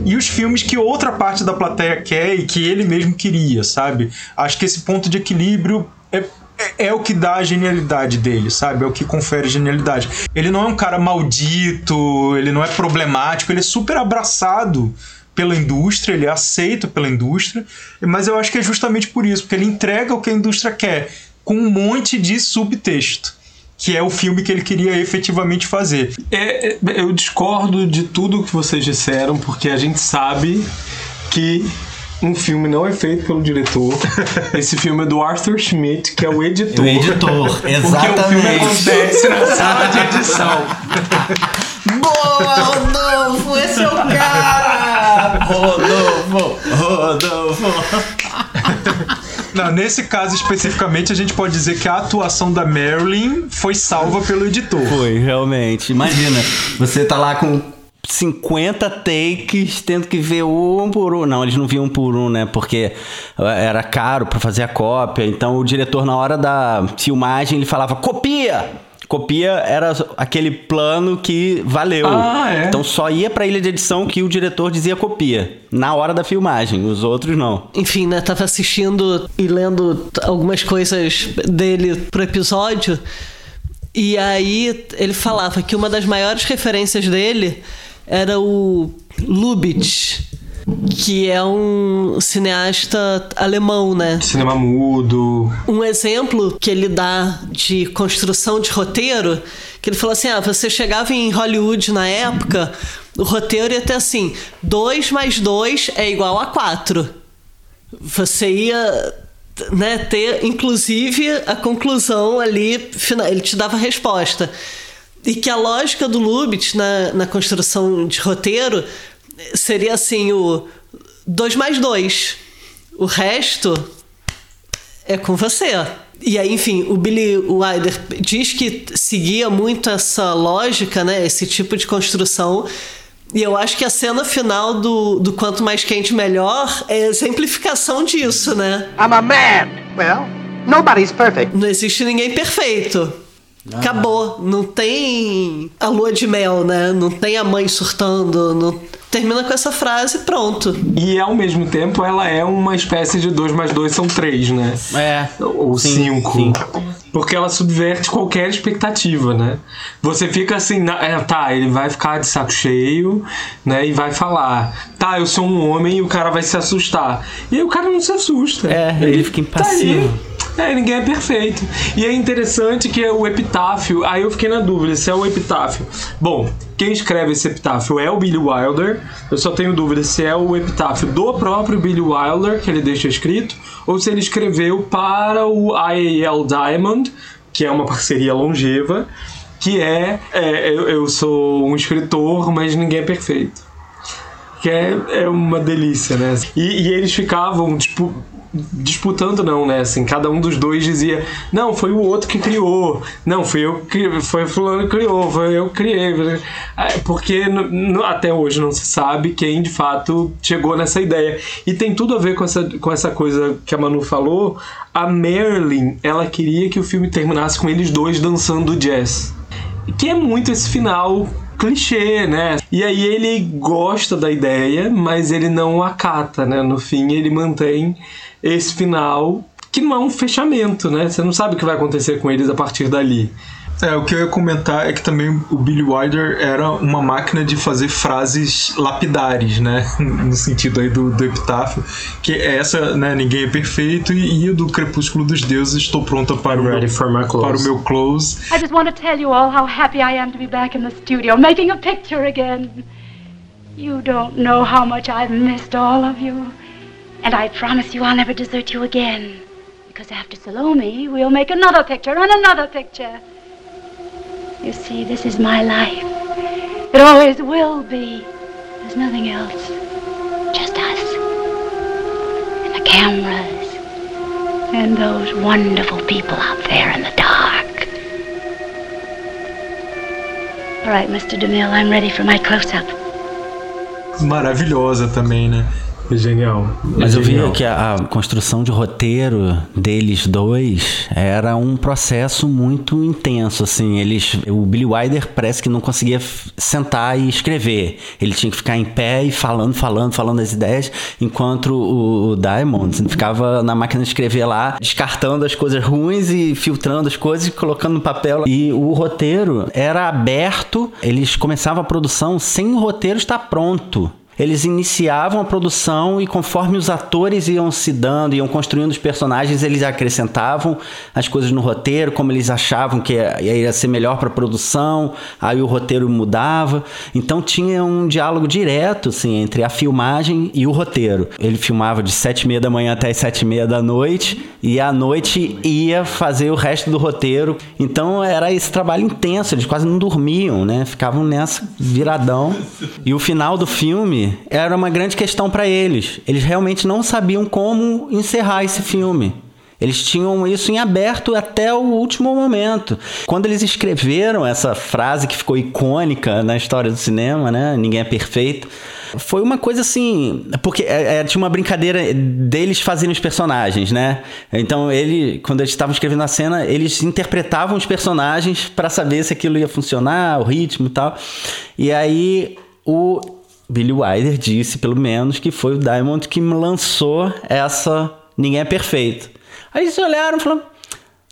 e os filmes que outra parte da plateia quer e que ele mesmo queria, sabe? Acho que esse ponto de equilíbrio é é, é o que dá a genialidade dele, sabe? É o que confere genialidade. Ele não é um cara maldito, ele não é problemático, ele é super abraçado pela indústria, ele é aceito pela indústria, mas eu acho que é justamente por isso, porque ele entrega o que a indústria quer, com um monte de subtexto, que é o filme que ele queria efetivamente fazer. É, é, eu discordo de tudo que vocês disseram, porque a gente sabe que um filme não é feito pelo diretor. Esse filme é do Arthur Schmidt, que é o editor. O editor, Porque o filme exatamente. acontece na sala de edição. Boa, Rodolfo! Esse é o cara! Rodolfo! Rodolfo! Não, nesse caso especificamente, a gente pode dizer que a atuação da Marilyn foi salva pelo editor. Foi, realmente. Imagina, você tá lá com 50 takes, tendo que ver um por um. Não, eles não viam um por um, né? Porque era caro pra fazer a cópia. Então o diretor, na hora da filmagem, ele falava: copia! Copia era aquele plano que valeu. Ah, é? Então só ia pra ilha de edição que o diretor dizia copia. Na hora da filmagem, os outros não. Enfim, né? Tava assistindo e lendo algumas coisas dele pro episódio. E aí ele falava que uma das maiores referências dele era o Lubitsch, que é um cineasta alemão, né? Cinema mudo. Um exemplo que ele dá de construção de roteiro, que ele falou assim: ah, você chegava em Hollywood na época, o roteiro ia ter assim: 2 mais 2 é igual a 4. Você ia né, ter, inclusive, a conclusão ali, final. ele te dava a resposta. E que a lógica do Lubitsch na, na construção de roteiro seria assim: o 2 mais 2. O resto é com você. E aí, enfim, o Billy Wilder diz que seguia muito essa lógica, né? Esse tipo de construção. E eu acho que a cena final do, do Quanto Mais Quente Melhor é exemplificação disso, né? I'm a man. Well, nobody's perfect. Não existe ninguém perfeito. Acabou. Não tem a lua de mel, né? Não tem a mãe surtando. Não... Termina com essa frase pronto. E ao mesmo tempo ela é uma espécie de 2 mais 2 são 3, né? É. Ou Sim, 5. sim. Porque ela subverte qualquer expectativa, né? Você fica assim, na- é, tá, ele vai ficar de saco cheio, né? E vai falar, tá, eu sou um homem e o cara vai se assustar. E aí o cara não se assusta. É, ele fica impassivo. Tá aí. É, ninguém é perfeito. E é interessante que é o epitáfio. Aí eu fiquei na dúvida se é o epitáfio. Bom, quem escreve esse epitáfio é o Billy Wilder. Eu só tenho dúvida se é o epitáfio do próprio Billy Wilder que ele deixa escrito ou se ele escreveu para o IAL Diamond, que é uma parceria longeva, que é, é, eu, eu sou um escritor, mas ninguém é perfeito que é, é uma delícia, né? E, e eles ficavam, tipo, disputando não, né? Assim, cada um dos dois dizia: "Não, foi o outro que criou. Não, foi eu que foi fulano que criou, foi eu que criei". Ah, Porque até hoje não se sabe quem de fato chegou nessa ideia. E tem tudo a ver com essa, com essa coisa que a Manu falou. A Marilyn, ela queria que o filme terminasse com eles dois dançando jazz. Que é muito esse final clichê, né? E aí ele gosta da ideia, mas ele não acata, né? No fim ele mantém esse final que não é um fechamento, né? Você não sabe o que vai acontecer com eles a partir dali. É, o que eu ia comentar é que também o Billy Wilder era uma máquina de fazer frases lapidares, né? No sentido aí do, do epitáfio, que é essa, né? Ninguém é perfeito e, e do Crepúsculo dos Deuses, estou pronta para o, meu, Ready for my clothes. para o meu close. I just want to tell you all how happy I am to be back in the studio making a picture again. You don't know how much I've missed all of you. And I promise you I'll never desert you again. Because after Salome, we'll make another picture and another picture. You see, this is my life. It always will be. There's nothing else. Just us. And the cameras. And those wonderful people out there in the dark. All right, Mr. DeMille, I'm ready for my close-up. Maravilhosa também, né? Genial. Mas É eu vi genial. que a, a construção de roteiro deles dois era um processo muito intenso, assim. Eles, o Billy Wilder parece que não conseguia sentar e escrever. Ele tinha que ficar em pé e falando, falando, falando as ideias, enquanto o, o Diamond ficava na máquina de escrever lá, descartando as coisas ruins e filtrando as coisas e colocando no papel. E o roteiro era aberto. Eles começavam a produção sem o roteiro estar pronto. Eles iniciavam a produção e conforme os atores iam se dando, iam construindo os personagens, eles acrescentavam as coisas no roteiro, como eles achavam que ia ser melhor para a produção, aí o roteiro mudava. Então tinha um diálogo direto assim, entre a filmagem e o roteiro. Ele filmava de sete e meia da manhã até as sete e meia da noite e à noite ia fazer o resto do roteiro. Então era esse trabalho intenso, eles quase não dormiam, né? Ficavam nessa viradão. E o final do filme era uma grande questão para eles. Eles realmente não sabiam como encerrar esse filme. Eles tinham isso em aberto até o último momento. Quando eles escreveram essa frase que ficou icônica na história do cinema, né? Ninguém é perfeito. Foi uma coisa assim. Porque é, é, tinha uma brincadeira deles fazerem os personagens, né? Então, ele, quando eles estavam escrevendo a cena, eles interpretavam os personagens para saber se aquilo ia funcionar, o ritmo e tal. E aí, o Billy Wilder disse, pelo menos, que foi o Diamond que lançou essa Ninguém é Perfeito. Aí eles olharam e falaram: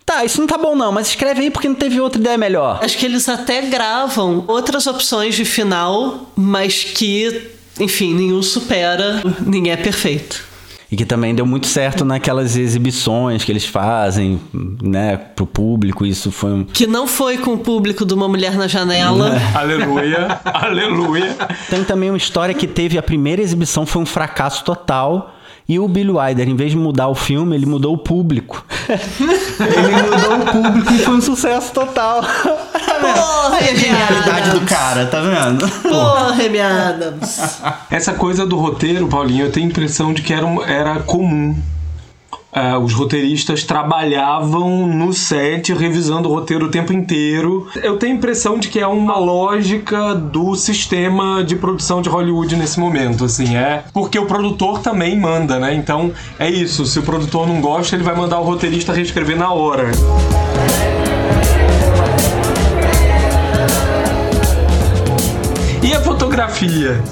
Tá, isso não tá bom não, mas escreve aí porque não teve outra ideia melhor. Acho que eles até gravam outras opções de final, mas que, enfim, nenhum supera. Ninguém é perfeito. E que também deu muito certo naquelas exibições que eles fazem, né, pro público. Isso foi um. Que não foi com o público de uma mulher na janela. Aleluia, aleluia. Tem também uma história que teve a primeira exibição, foi um fracasso total. E o Billy Wilder, em vez de mudar o filme, ele mudou o público. ele mudou o público e foi um sucesso total. Porra, a genialidade do cara, tá vendo? Porra, Amy Adams. Essa coisa do roteiro, Paulinho, eu tenho a impressão de que era, era comum. Ah, os roteiristas trabalhavam no set revisando o roteiro o tempo inteiro. Eu tenho a impressão de que é uma lógica do sistema de produção de Hollywood nesse momento, assim, é porque o produtor também manda, né? Então é isso. Se o produtor não gosta, ele vai mandar o roteirista reescrever na hora. E a fotografia?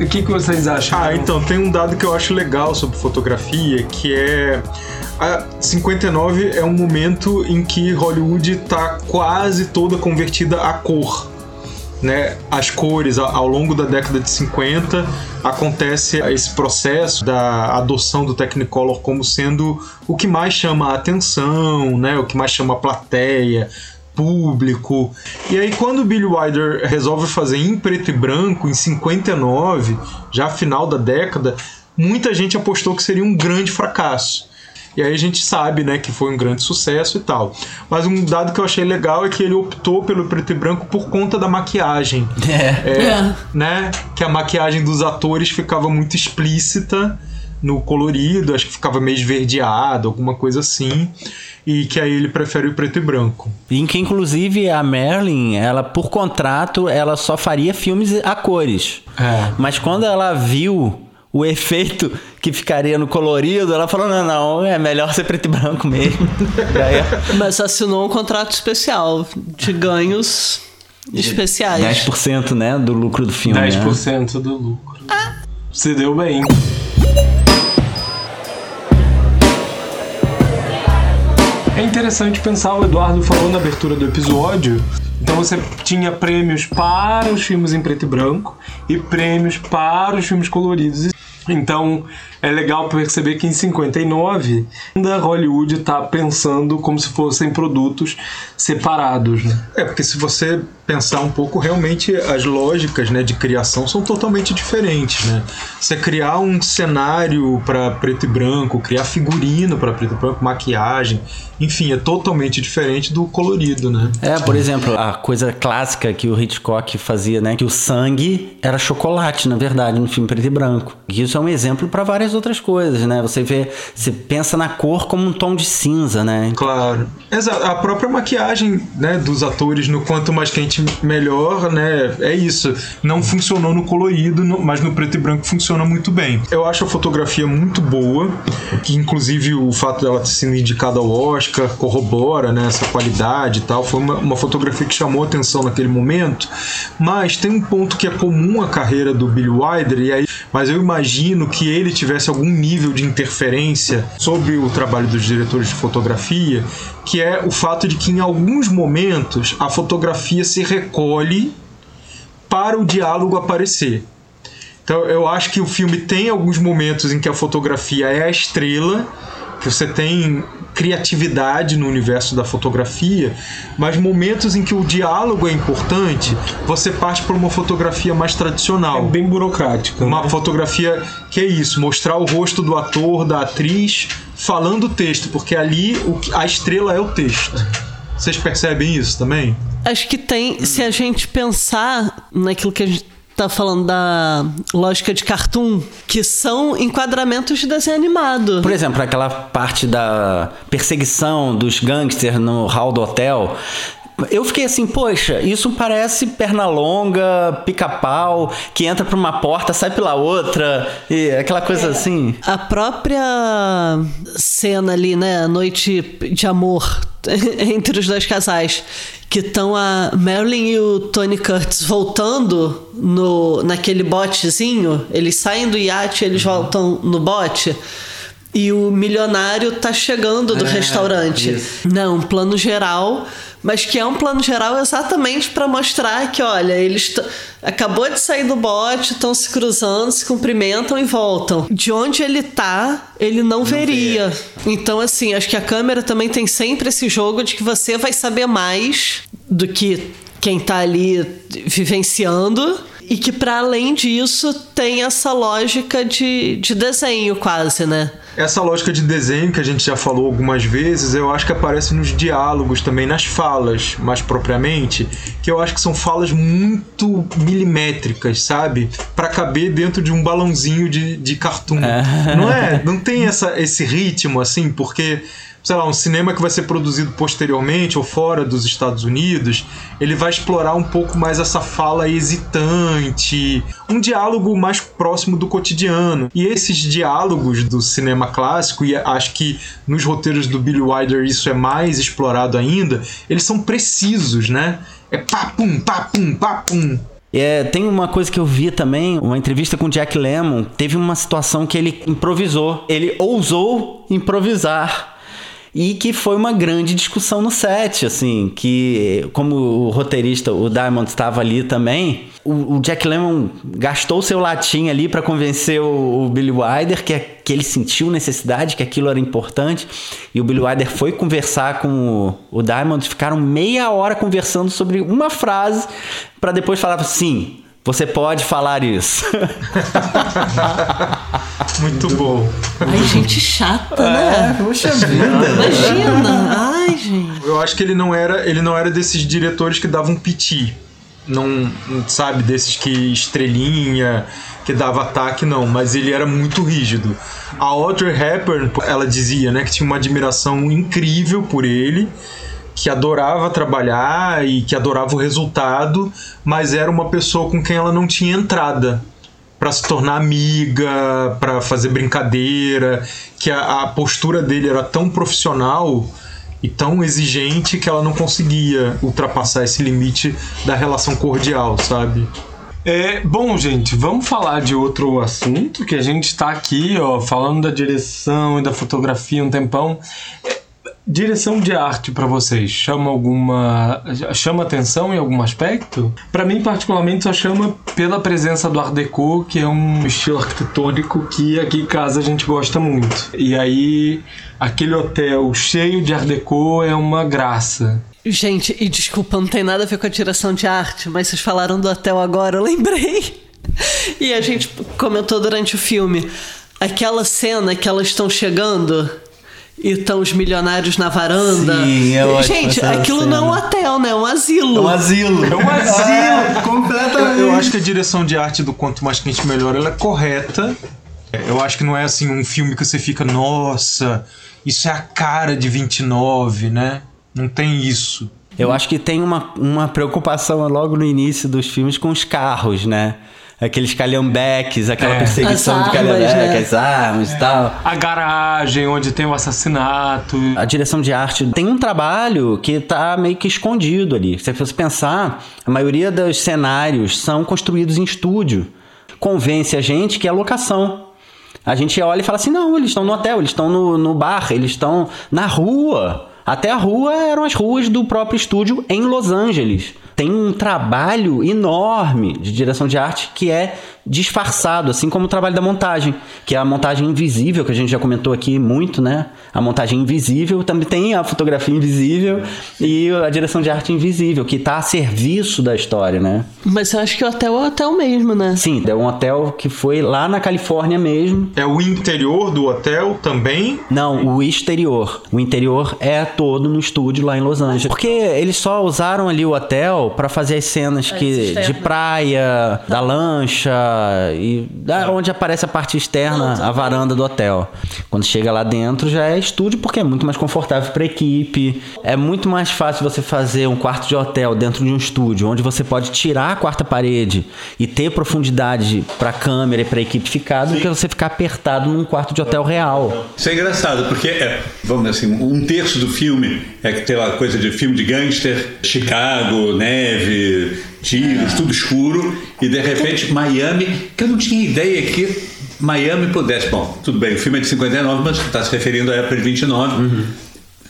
O que, que vocês acham? Ah, então, tem um dado que eu acho legal sobre fotografia, que é. A 59 é um momento em que Hollywood está quase toda convertida a cor. Né? As cores, ao longo da década de 50, acontece esse processo da adoção do Technicolor como sendo o que mais chama a atenção, né? o que mais chama a plateia, público. E aí, quando o Billy Wilder resolve fazer em preto e branco, em 59, já final da década, muita gente apostou que seria um grande fracasso. E aí a gente sabe, né, que foi um grande sucesso e tal. Mas um dado que eu achei legal é que ele optou pelo preto e branco por conta da maquiagem. É. É, É. Né? Que a maquiagem dos atores ficava muito explícita no colorido, acho que ficava meio esverdeado, alguma coisa assim. E que aí ele prefere o preto e branco. Em que, inclusive, a Merlin, ela, por contrato, ela só faria filmes a cores. É. Mas quando ela viu o efeito que ficaria no colorido, ela falou: não, não, é melhor ser preto e branco mesmo. E aí, Mas assinou um contrato especial de ganhos especiais. 10% né, do lucro do filme. né? 10% do lucro. Você deu bem. É interessante pensar, o Eduardo falou na abertura do episódio. Então você tinha prêmios para os filmes em preto e branco e prêmios para os filmes coloridos. Então é legal perceber que em 59 ainda Hollywood está pensando como se fossem produtos separados. Né? É, porque se você pensar um pouco, realmente as lógicas né, de criação são totalmente diferentes. Né? Você criar um cenário para preto e branco, criar figurino para preto e branco, maquiagem, enfim, é totalmente diferente do colorido, né? É, por exemplo, a coisa clássica que o Hitchcock fazia, né? Que o sangue era chocolate, na verdade, no filme preto e branco. E isso é um exemplo para várias outras coisas, né? Você vê, você pensa na cor como um tom de cinza, né? Claro. Exato. A própria maquiagem né, dos atores no Quanto Mais Quente Melhor, né? É isso. Não funcionou no colorido, mas no preto e branco funciona muito bem. Eu acho a fotografia muito boa, que inclusive o fato dela ter sido indicada ao Oscar corrobora né, essa qualidade e tal. Foi uma, uma fotografia que chamou atenção naquele momento. Mas tem um ponto que é comum à carreira do Billy Wilder, e aí, mas eu imagino que ele tivesse algum nível de interferência sobre o trabalho dos diretores de fotografia, que é o fato de que em alguns momentos a fotografia se recolhe para o diálogo aparecer. Então eu acho que o filme tem alguns momentos em que a fotografia é a estrela, que você tem criatividade no universo da fotografia, mas momentos em que o diálogo é importante, você parte para uma fotografia mais tradicional. É bem burocrática. Uma né? fotografia que é isso, mostrar o rosto do ator, da atriz, falando o texto, porque ali a estrela é o texto. Vocês percebem isso também? Acho que tem, se a gente pensar naquilo que a gente tá falando da lógica de cartoon, que são enquadramentos de desenho animado. Por exemplo, aquela parte da perseguição dos gangsters no hall do hotel. Eu fiquei assim, poxa, isso parece perna longa, pica-pau, que entra por uma porta, sai pela outra, e aquela coisa assim. A própria cena ali, né? A noite de amor entre os dois casais. Que estão a Marilyn e o Tony Curtis voltando no, naquele botezinho. Eles saem do iate eles voltam no bote. E o milionário tá chegando do É, restaurante. isso. Não, um plano geral, mas que é um plano geral exatamente para mostrar que, olha, eles acabou de sair do bote, estão se cruzando, se cumprimentam e voltam. De onde ele tá, ele não, veria. Então, assim, acho que a câmera também tem sempre esse jogo de que você vai saber mais do que quem tá ali vivenciando. E que, para além disso, tem essa lógica de, de desenho, quase, né? Essa lógica de desenho que a gente já falou algumas vezes, eu acho que aparece nos diálogos também, nas falas, mais propriamente, que eu acho que são falas muito milimétricas, sabe? Pra caber dentro de um balãozinho de, de cartoon. Não é? Não tem essa, esse ritmo assim, porque sei lá, um cinema que vai ser produzido posteriormente ou fora dos Estados Unidos, ele vai explorar um pouco mais essa fala hesitante, um diálogo mais próximo do cotidiano. E esses diálogos do cinema clássico, e acho que nos roteiros do Billy Wilder isso é mais explorado ainda, eles são precisos, né? É papum, papum, papum. É, tem uma coisa que eu vi também, uma entrevista com Jack Lemmon. Teve uma situação que ele improvisou. Ele ousou improvisar. E que foi uma grande discussão no set, assim, que como o roteirista, o Diamond, estava ali também, o, o Jack Lemmon gastou seu latim ali para convencer o, o Billy Wilder que, que ele sentiu necessidade, que aquilo era importante, e o Billy Wilder foi conversar com o, o Diamond, ficaram meia hora conversando sobre uma frase, para depois falar assim, você pode falar isso. Muito bom. Ai, gente chata, né? Puxa vida. Imagina. Ai, gente. Eu acho que ele não era, ele não era desses diretores que davam piti. não, não sabe desses que estrelinha, que dava ataque, não, mas ele era muito rígido. A Audrey Hepburn, ela dizia, né, que tinha uma admiração incrível por ele, que adorava trabalhar e que adorava o resultado, mas era uma pessoa com quem ela não tinha entrada para se tornar amiga, para fazer brincadeira, que a, a postura dele era tão profissional e tão exigente que ela não conseguia ultrapassar esse limite da relação cordial, sabe? É, bom, gente, vamos falar de outro assunto que a gente tá aqui, ó, falando da direção e da fotografia um tempão. Direção de arte para vocês chama alguma chama atenção em algum aspecto? Para mim particularmente só chama pela presença do Art Deco, que é um estilo arquitetônico que aqui em casa a gente gosta muito. E aí aquele hotel cheio de Art Deco é uma graça. Gente, e desculpa, não tem nada a ver com a direção de arte, mas vocês falaram do hotel agora, eu lembrei. E a gente comentou durante o filme aquela cena que elas estão chegando e estão os milionários na varanda. Sim, é ótimo Gente, aquilo cena. não é um hotel, né? É um asilo. É um asilo. É um asilo, completamente. Eu acho que a direção de arte do Quanto Mais Quente Melhor ela é correta. É, Eu acho que não é assim um filme que você fica, nossa, isso é a cara de 29, né? Não tem isso. Eu acho que tem uma, uma preocupação logo no início dos filmes com os carros, né? Aqueles calhambeques, aquela É. perseguição de armas, calhambeque, né? as armas e tal. A garagem onde tem o assassinato. A direção de arte tem um trabalho que tá meio que escondido ali. Se você pensar, a maioria dos cenários são construídos em estúdio. Convence a gente que é locação. A gente olha e fala assim: não, eles estão no hotel, eles estão no, no bar, eles estão na rua. Até a rua eram as ruas do próprio estúdio em Los Angeles. Tem um trabalho enorme de direção de arte que é disfarçado, assim como o trabalho da montagem, que é a montagem invisível, que a gente já comentou aqui muito, né? A montagem invisível, também tem a fotografia invisível e a direção de arte invisível, que está a serviço da história, né? Mas eu acho que o hotel é o hotel mesmo, né? Sim, é um hotel que foi lá na Califórnia mesmo. É o interior do hotel também. Não, o exterior. O interior é todo no estúdio lá em Los Angeles. Porque eles só usaram ali o hotel para fazer as cenas que, externa. de praia, da lancha e da onde aparece a parte externa, a varanda do hotel. Quando chega lá dentro já é estúdio porque é muito mais confortável para equipe. É muito mais fácil você fazer um quarto de hotel dentro de um estúdio, onde você pode tirar a quarta parede e ter profundidade para câmera e para equipe ficar, do que você ficar apertado num quarto de hotel real. Isso é engraçado, porque, é, vamos dizer assim, um terço do filme é que tem lá coisa de filme de gangster, Chicago, neve, tiros, tudo escuro, e de repente Miami, que eu não tinha ideia que Miami pudesse. Bom, tudo bem, o filme é de 59, mas está se referindo à época de 29.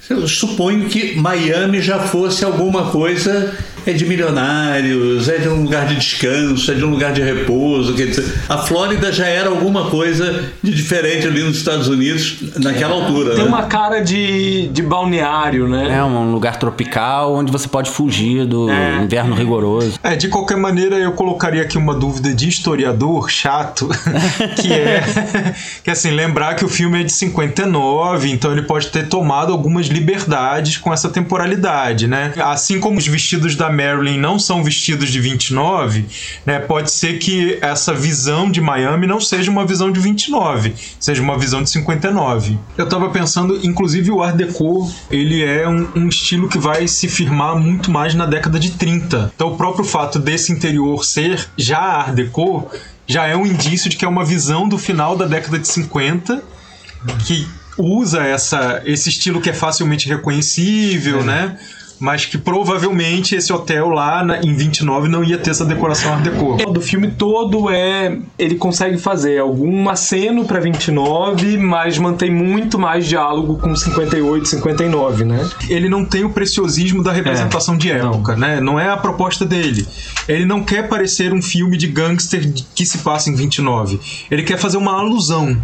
Eu suponho que Miami já fosse alguma coisa é de milionários, é de um lugar de descanso, é de um lugar de repouso. Quer dizer, a Flórida já era alguma coisa de diferente ali nos Estados Unidos naquela altura. Tem né? uma cara de, de balneário, né? É um lugar tropical onde você pode fugir do É. inverno rigoroso. É, de qualquer maneira, eu colocaria aqui uma dúvida de historiador chato, que é que assim, lembrar que o filme é de 59, então ele pode ter tomado algumas liberdades com essa temporalidade, né? Assim como os vestidos da Marilyn não são vestidos de 29, né? Pode ser que essa visão de Miami não seja uma visão de 29, seja uma visão de 59. Eu tava pensando, inclusive o Art Deco, ele é um, um estilo que vai se firmar muito mais na década de 30. Então o próprio fato desse interior ser já Art Deco já é um indício de que é uma visão do final da década de 50 que usa essa, esse estilo que é facilmente reconhecível, né? Mas que provavelmente esse hotel lá na- em 29 não ia ter essa decoração Art Deco. Do filme todo é. Ele consegue fazer algum aceno pra 29, mas mantém muito mais diálogo com 58, 59, né? Ele não tem o preciosismo da representação de época, né? Não é a proposta dele. Ele não quer parecer um filme de gangster que se passa em 29. Ele quer fazer uma alusão.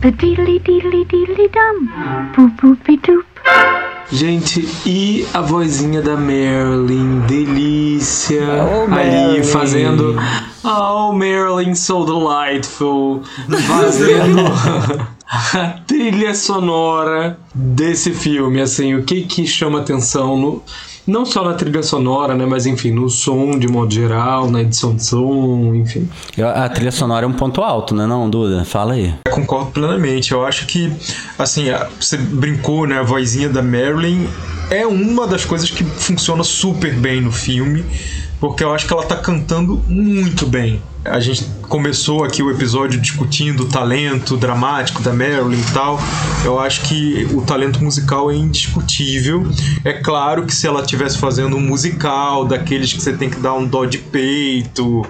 Gente, e a vozinha da Marilyn, delícia. Oh, ali Marilyn. fazendo. Oh, Marilyn, so delightful. Fazendo a trilha sonora desse filme. Assim, o que que chama atenção no, Não só na trilha sonora, né? Mas enfim, no som de modo geral, na edição de som, enfim. Eu- A trilha sonora é um ponto alto, né, não, Duda? Fala aí. Concordo plenamente. Eu acho que, assim, você brincou, né? A vozinha da Marilyn é uma das coisas que funciona super bem no filme, porque eu acho que ela tá cantando muito bem. A gente começou aqui o episódio discutindo o talento dramático da Marilyn e tal. Eu acho que o talento musical é indiscutível. É claro que se ela estivesse fazendo um musical, daqueles que você tem que dar um dó de peito,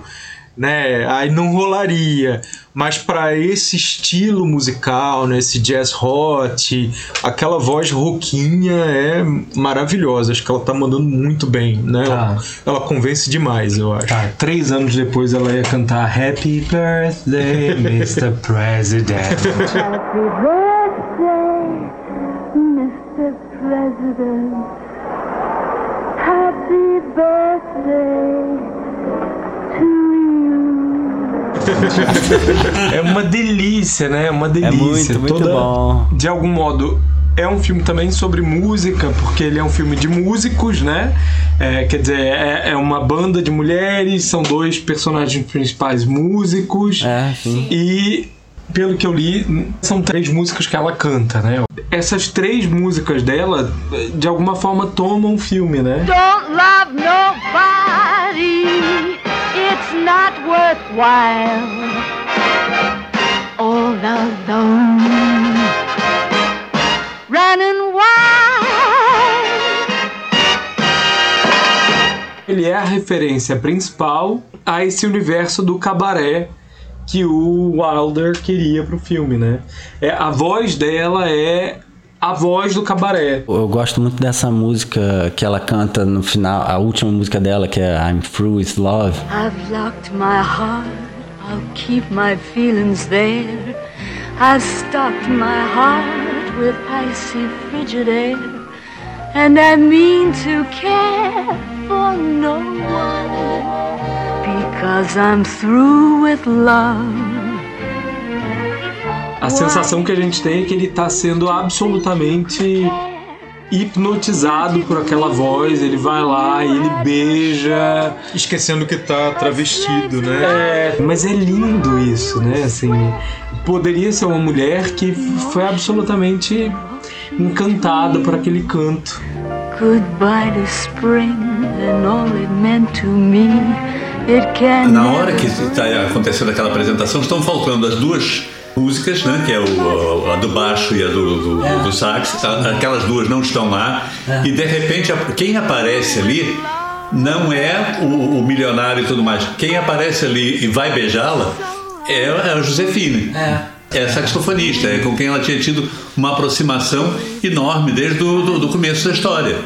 né? Aí não rolaria. Mas para esse estilo musical, né? Esse jazz hot, aquela voz rouquinha é maravilhosa. Acho que ela tá mandando muito bem, né? Tá. Ela convence demais, eu acho. Tá, três anos depois ela ia cantar Happy Birthday, Mr. President. Happy birthday, Mr. President. Happy birthday. É uma delícia, né? É uma delícia. muito, muito Toda- bom. De algum modo, é um filme também sobre música, porque ele é um filme de músicos, né? É, quer dizer, é, é uma banda de mulheres, são dois personagens principais músicos. É, sim. E, pelo que eu li, são três músicas que ela canta, né? Essas três músicas dela, de alguma forma, tomam o filme, né? Don't love nobody, not worthwhile. All alone, running wild. Ele é a referência principal a esse universo do cabaré que o Wilder queria pro filme, né? É, a voz dela é a voz do cabaré. Eu gosto muito dessa música que ela canta no final, a última música dela, que é I'm Through With Love. I've locked my heart, I'll keep my feelings there. I've stocked my heart with icy frigid air. And I mean to care for no one because I'm through with love. A sensação que a gente tem é que ele tá sendo absolutamente hipnotizado por aquela voz. Ele vai lá e ele beija. Esquecendo que tá travestido, né? É, mas é lindo isso, né? Assim, poderia ser uma mulher que foi absolutamente encantada por aquele canto. Goodbye to spring and all it meant to me. It can Na hora que está acontecendo aquela apresentação, estão faltando as duas músicas, né? Que é o, a do baixo e a do, do, do sax. A- Aquelas duas não estão lá. E de repente, quem aparece ali não é o, o milionário e tudo mais. Quem aparece ali e vai beijá-la é a Josefine. É a saxofonista, é com quem ela tinha tido uma aproximação enorme desde o do, do começo da história.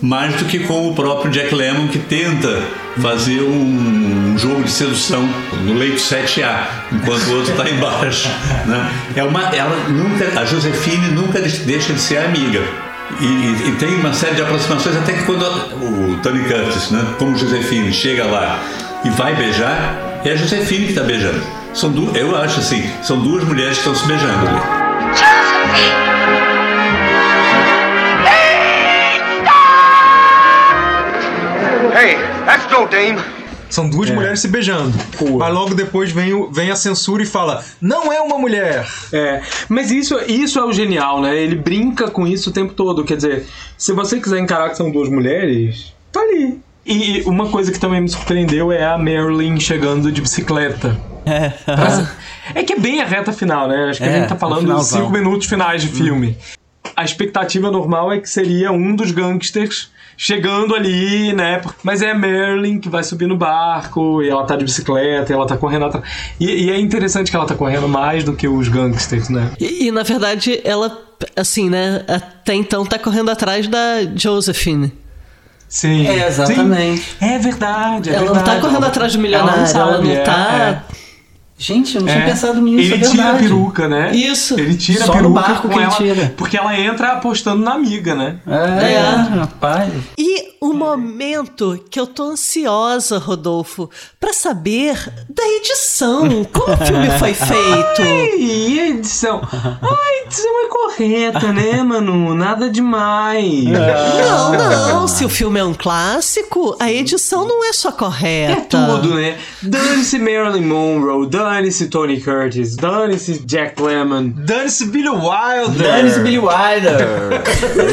Mais do que com o próprio Jack Lemmon, que tenta fazer um, um jogo de sedução no leito 7A, enquanto o outro está embaixo. Né? É uma, ela nunca, a Josefine nunca deixa de ser amiga. E, e- e tem uma série de aproximações até que quando o Tony Curtis, né, como Josefine, chega lá e vai beijar, é a Josefine que está beijando. São du eu acho assim, são duas mulheres que estão se beijando ali. Hey, that's no dame. São duas mulheres se beijando. Mas logo depois vem, o- vem a censura e fala: Não é uma mulher. É, mas isso, isso é o genial, né? Ele brinca com isso o tempo todo. Quer dizer, se você quiser encarar que são duas mulheres, tá ali. E uma coisa que também me surpreendeu é a Marilyn chegando de bicicleta. É. É que é bem a reta final, né? Acho que a É, gente tá o falando de finalzão. cinco minutos finais de filme. A expectativa normal é que seria um dos gangsters chegando ali, né? Mas é a Marilyn que vai subir no barco e ela tá de bicicleta e ela tá correndo atrás. E, e é interessante que ela tá correndo mais do que os gangsters, né? E, e, na verdade, ela, assim, né? Até então tá correndo atrás da Josephine. Sim. É, exatamente. Sim. É verdade, é ela verdade. não tá correndo atrás do milionário, ela não, sabe, é, tá. Gente, eu não é. tinha pensado nisso, Ele é tira a peruca, né? Isso. Ele tira Só a no peruca barco com que ele ela, tira. porque ela entra apostando na amiga, né? É, É. rapaz. E o momento que eu tô ansiosa, Rodolfo, pra saber da edição. Como o filme foi feito? E a edição? A edição é correta, né, Manu? Nada demais. Não, não, se o filme é um clássico, a edição não é só correta. É tudo, né? Dane-se Marilyn Monroe, dane-se Tony Curtis, dane-se Jack Lemmon. Dane-se Billy Wilder. Dane-se Billy Wilder.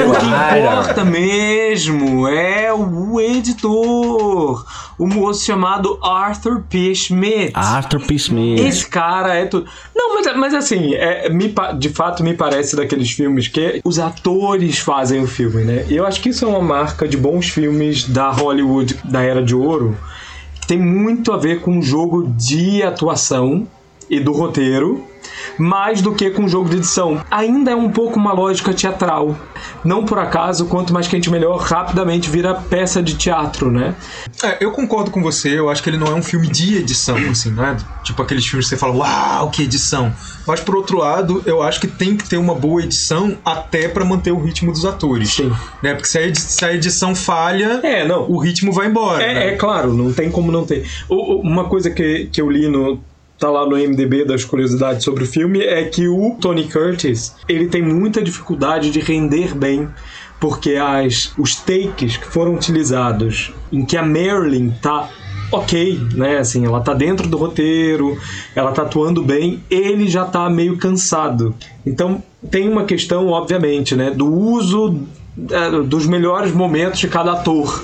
O que importa mesmo é o editor, o moço chamado Arthur P. Schmidt. Arthur P. Smith. Esse cara é tudo. Não, mas, mas assim, é, me de fato me parece daqueles filmes que os atores fazem o filme, né? E eu acho que isso é uma marca de bons filmes da Hollywood da Era de Ouro. Tem muito a ver com o jogo de atuação e do roteiro, mais do que com o jogo de edição. Ainda é um pouco uma lógica teatral. Não por acaso, quanto mais quente melhor, rapidamente vira peça de teatro, né? É, eu concordo com você, eu acho que ele não é um filme de edição, assim, não é? Tipo aqueles filmes que você fala, uau, que edição. Mas por outro lado, eu acho que tem que ter uma boa edição até pra manter o ritmo dos atores. Sim. Né? Porque se a, edi- se a edição falha, É, não. o ritmo vai embora. É, né? é claro, não tem como não ter. Uma coisa que, que eu li no. Tá lá no MDB das curiosidades sobre o filme é que o Tony Curtis ele tem muita dificuldade de render bem porque as, os takes que foram utilizados em que a Marilyn tá ok, né? Assim, ela tá dentro do roteiro, ela tá atuando bem, ele já tá meio cansado. Então tem uma questão, obviamente, né? Do uso é, dos melhores momentos de cada ator.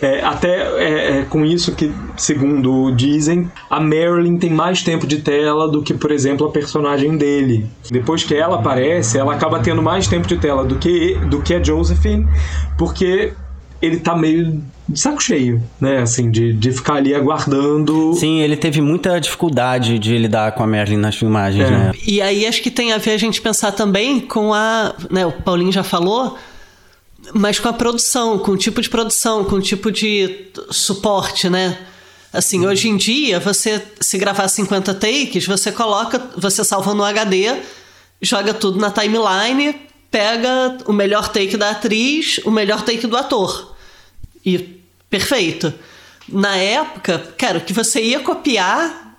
É, até é, é com isso que, segundo dizem, a Marilyn tem mais tempo de tela do que, por exemplo, a personagem dele. Depois que ela aparece, ela acaba tendo mais tempo de tela do que, do que a Josephine, porque ele tá meio de saco cheio, né? Assim, de, de ficar ali aguardando. Sim, ele teve muita dificuldade de lidar com a Marilyn nas filmagens, É. né? E aí acho que tem a ver a gente pensar também com a. Né, o Paulinho já falou, mas com a produção, com o tipo de produção, com o tipo de suporte, né? Assim, hoje em dia, você se gravar 50 takes, você coloca, você salva no HD, joga tudo na timeline, pega o melhor take da atriz, o melhor take do ator. E perfeito. Na época, cara, o que você ia copiar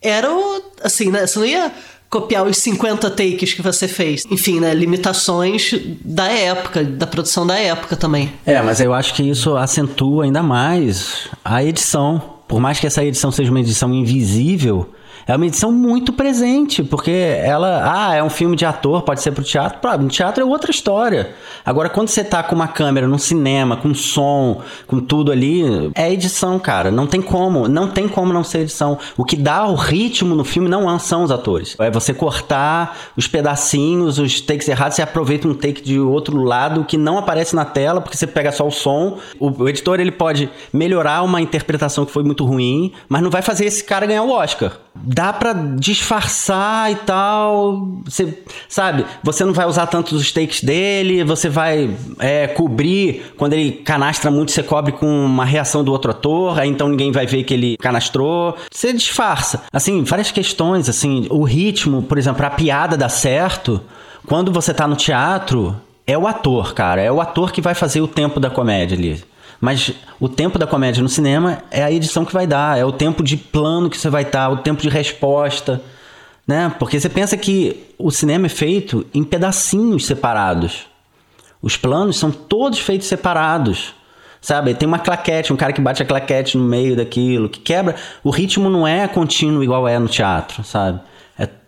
era o. Assim, né? Você não ia copiar os 50 takes que você fez. Enfim, né? Limitações da época, da produção da época também. É, mas eu acho que isso acentua ainda mais a edição. Por mais que essa edição seja uma edição invisível, é uma edição muito presente, porque ela, ah, é um filme de ator, pode ser pro teatro, Pô, no teatro é outra história. Agora, quando você tá com uma câmera num cinema, com som, com tudo ali, é edição, cara. Não tem como, não tem como não ser edição. O que dá o ritmo no filme não são os atores. É você cortar os pedacinhos, os takes errados, você aproveita um take de outro lado que não aparece na tela, porque você pega só o som. O, o editor ele pode melhorar uma interpretação que foi muito ruim, mas não vai fazer esse cara ganhar o Oscar. Dá pra disfarçar e tal. Você, sabe, você não vai usar tanto os takes dele, você vai é, cobrir. Quando ele canastra muito, você cobre com uma reação do outro ator, aí então ninguém vai ver que ele canastrou. Você disfarça. Assim, várias questões, assim, o ritmo, por exemplo, a piada dá certo. Quando você tá no teatro, é o ator, cara. É o ator que vai fazer o tempo da comédia ali. Mas o tempo da comédia no cinema é a edição que vai dar, é o tempo de plano que você vai estar, o tempo de resposta, né? Porque você pensa que o cinema é feito em pedacinhos separados. Os planos são todos feitos separados. Sabe? Tem uma claquete, um cara que bate a claquete no meio daquilo, que quebra. O ritmo não é contínuo igual é no teatro, sabe?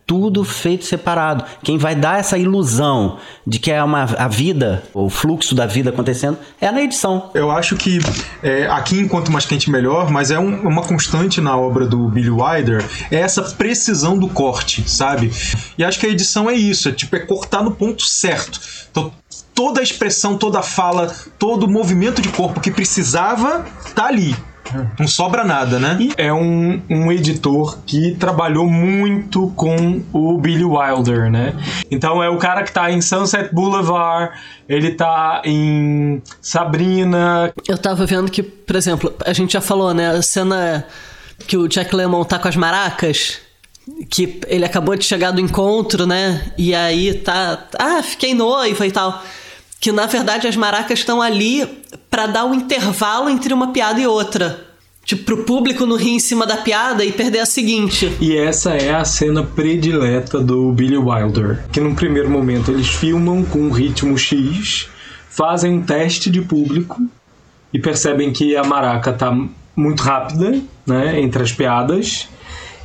Tudo feito separado. Quem vai dar essa ilusão de que é uma, a vida, o fluxo da vida acontecendo, é na edição. Eu acho que é, aqui, enquanto mais quente melhor, mas é um- uma constante na obra do Billy Wilder, é essa precisão do corte, sabe? E acho que a edição é isso, é tipo, é cortar no ponto certo. Então, toda a expressão, toda a fala, todo o movimento de corpo que precisava, tá ali. Não sobra nada, né? E é um, um editor que trabalhou muito com o Billy Wilder, né? Então é o cara que tá em Sunset Boulevard, ele tá em Sabrina. Eu tava vendo que, por exemplo, a gente já falou, né? A cena que o Jack Lemmon tá com as maracas. Que ele acabou de chegar do encontro, né? E aí tá. Ah, fiquei noiva e tal. Que na verdade as maracas estão ali pra dar o intervalo entre uma piada e outra. Tipo, pro público não rir em cima da piada e perder a seguinte. E essa é a cena predileta do Billy Wilder. Que num primeiro momento eles filmam com um ritmo X, fazem um teste de público e percebem que a Maraca tá muito rápida, né, entre as piadas.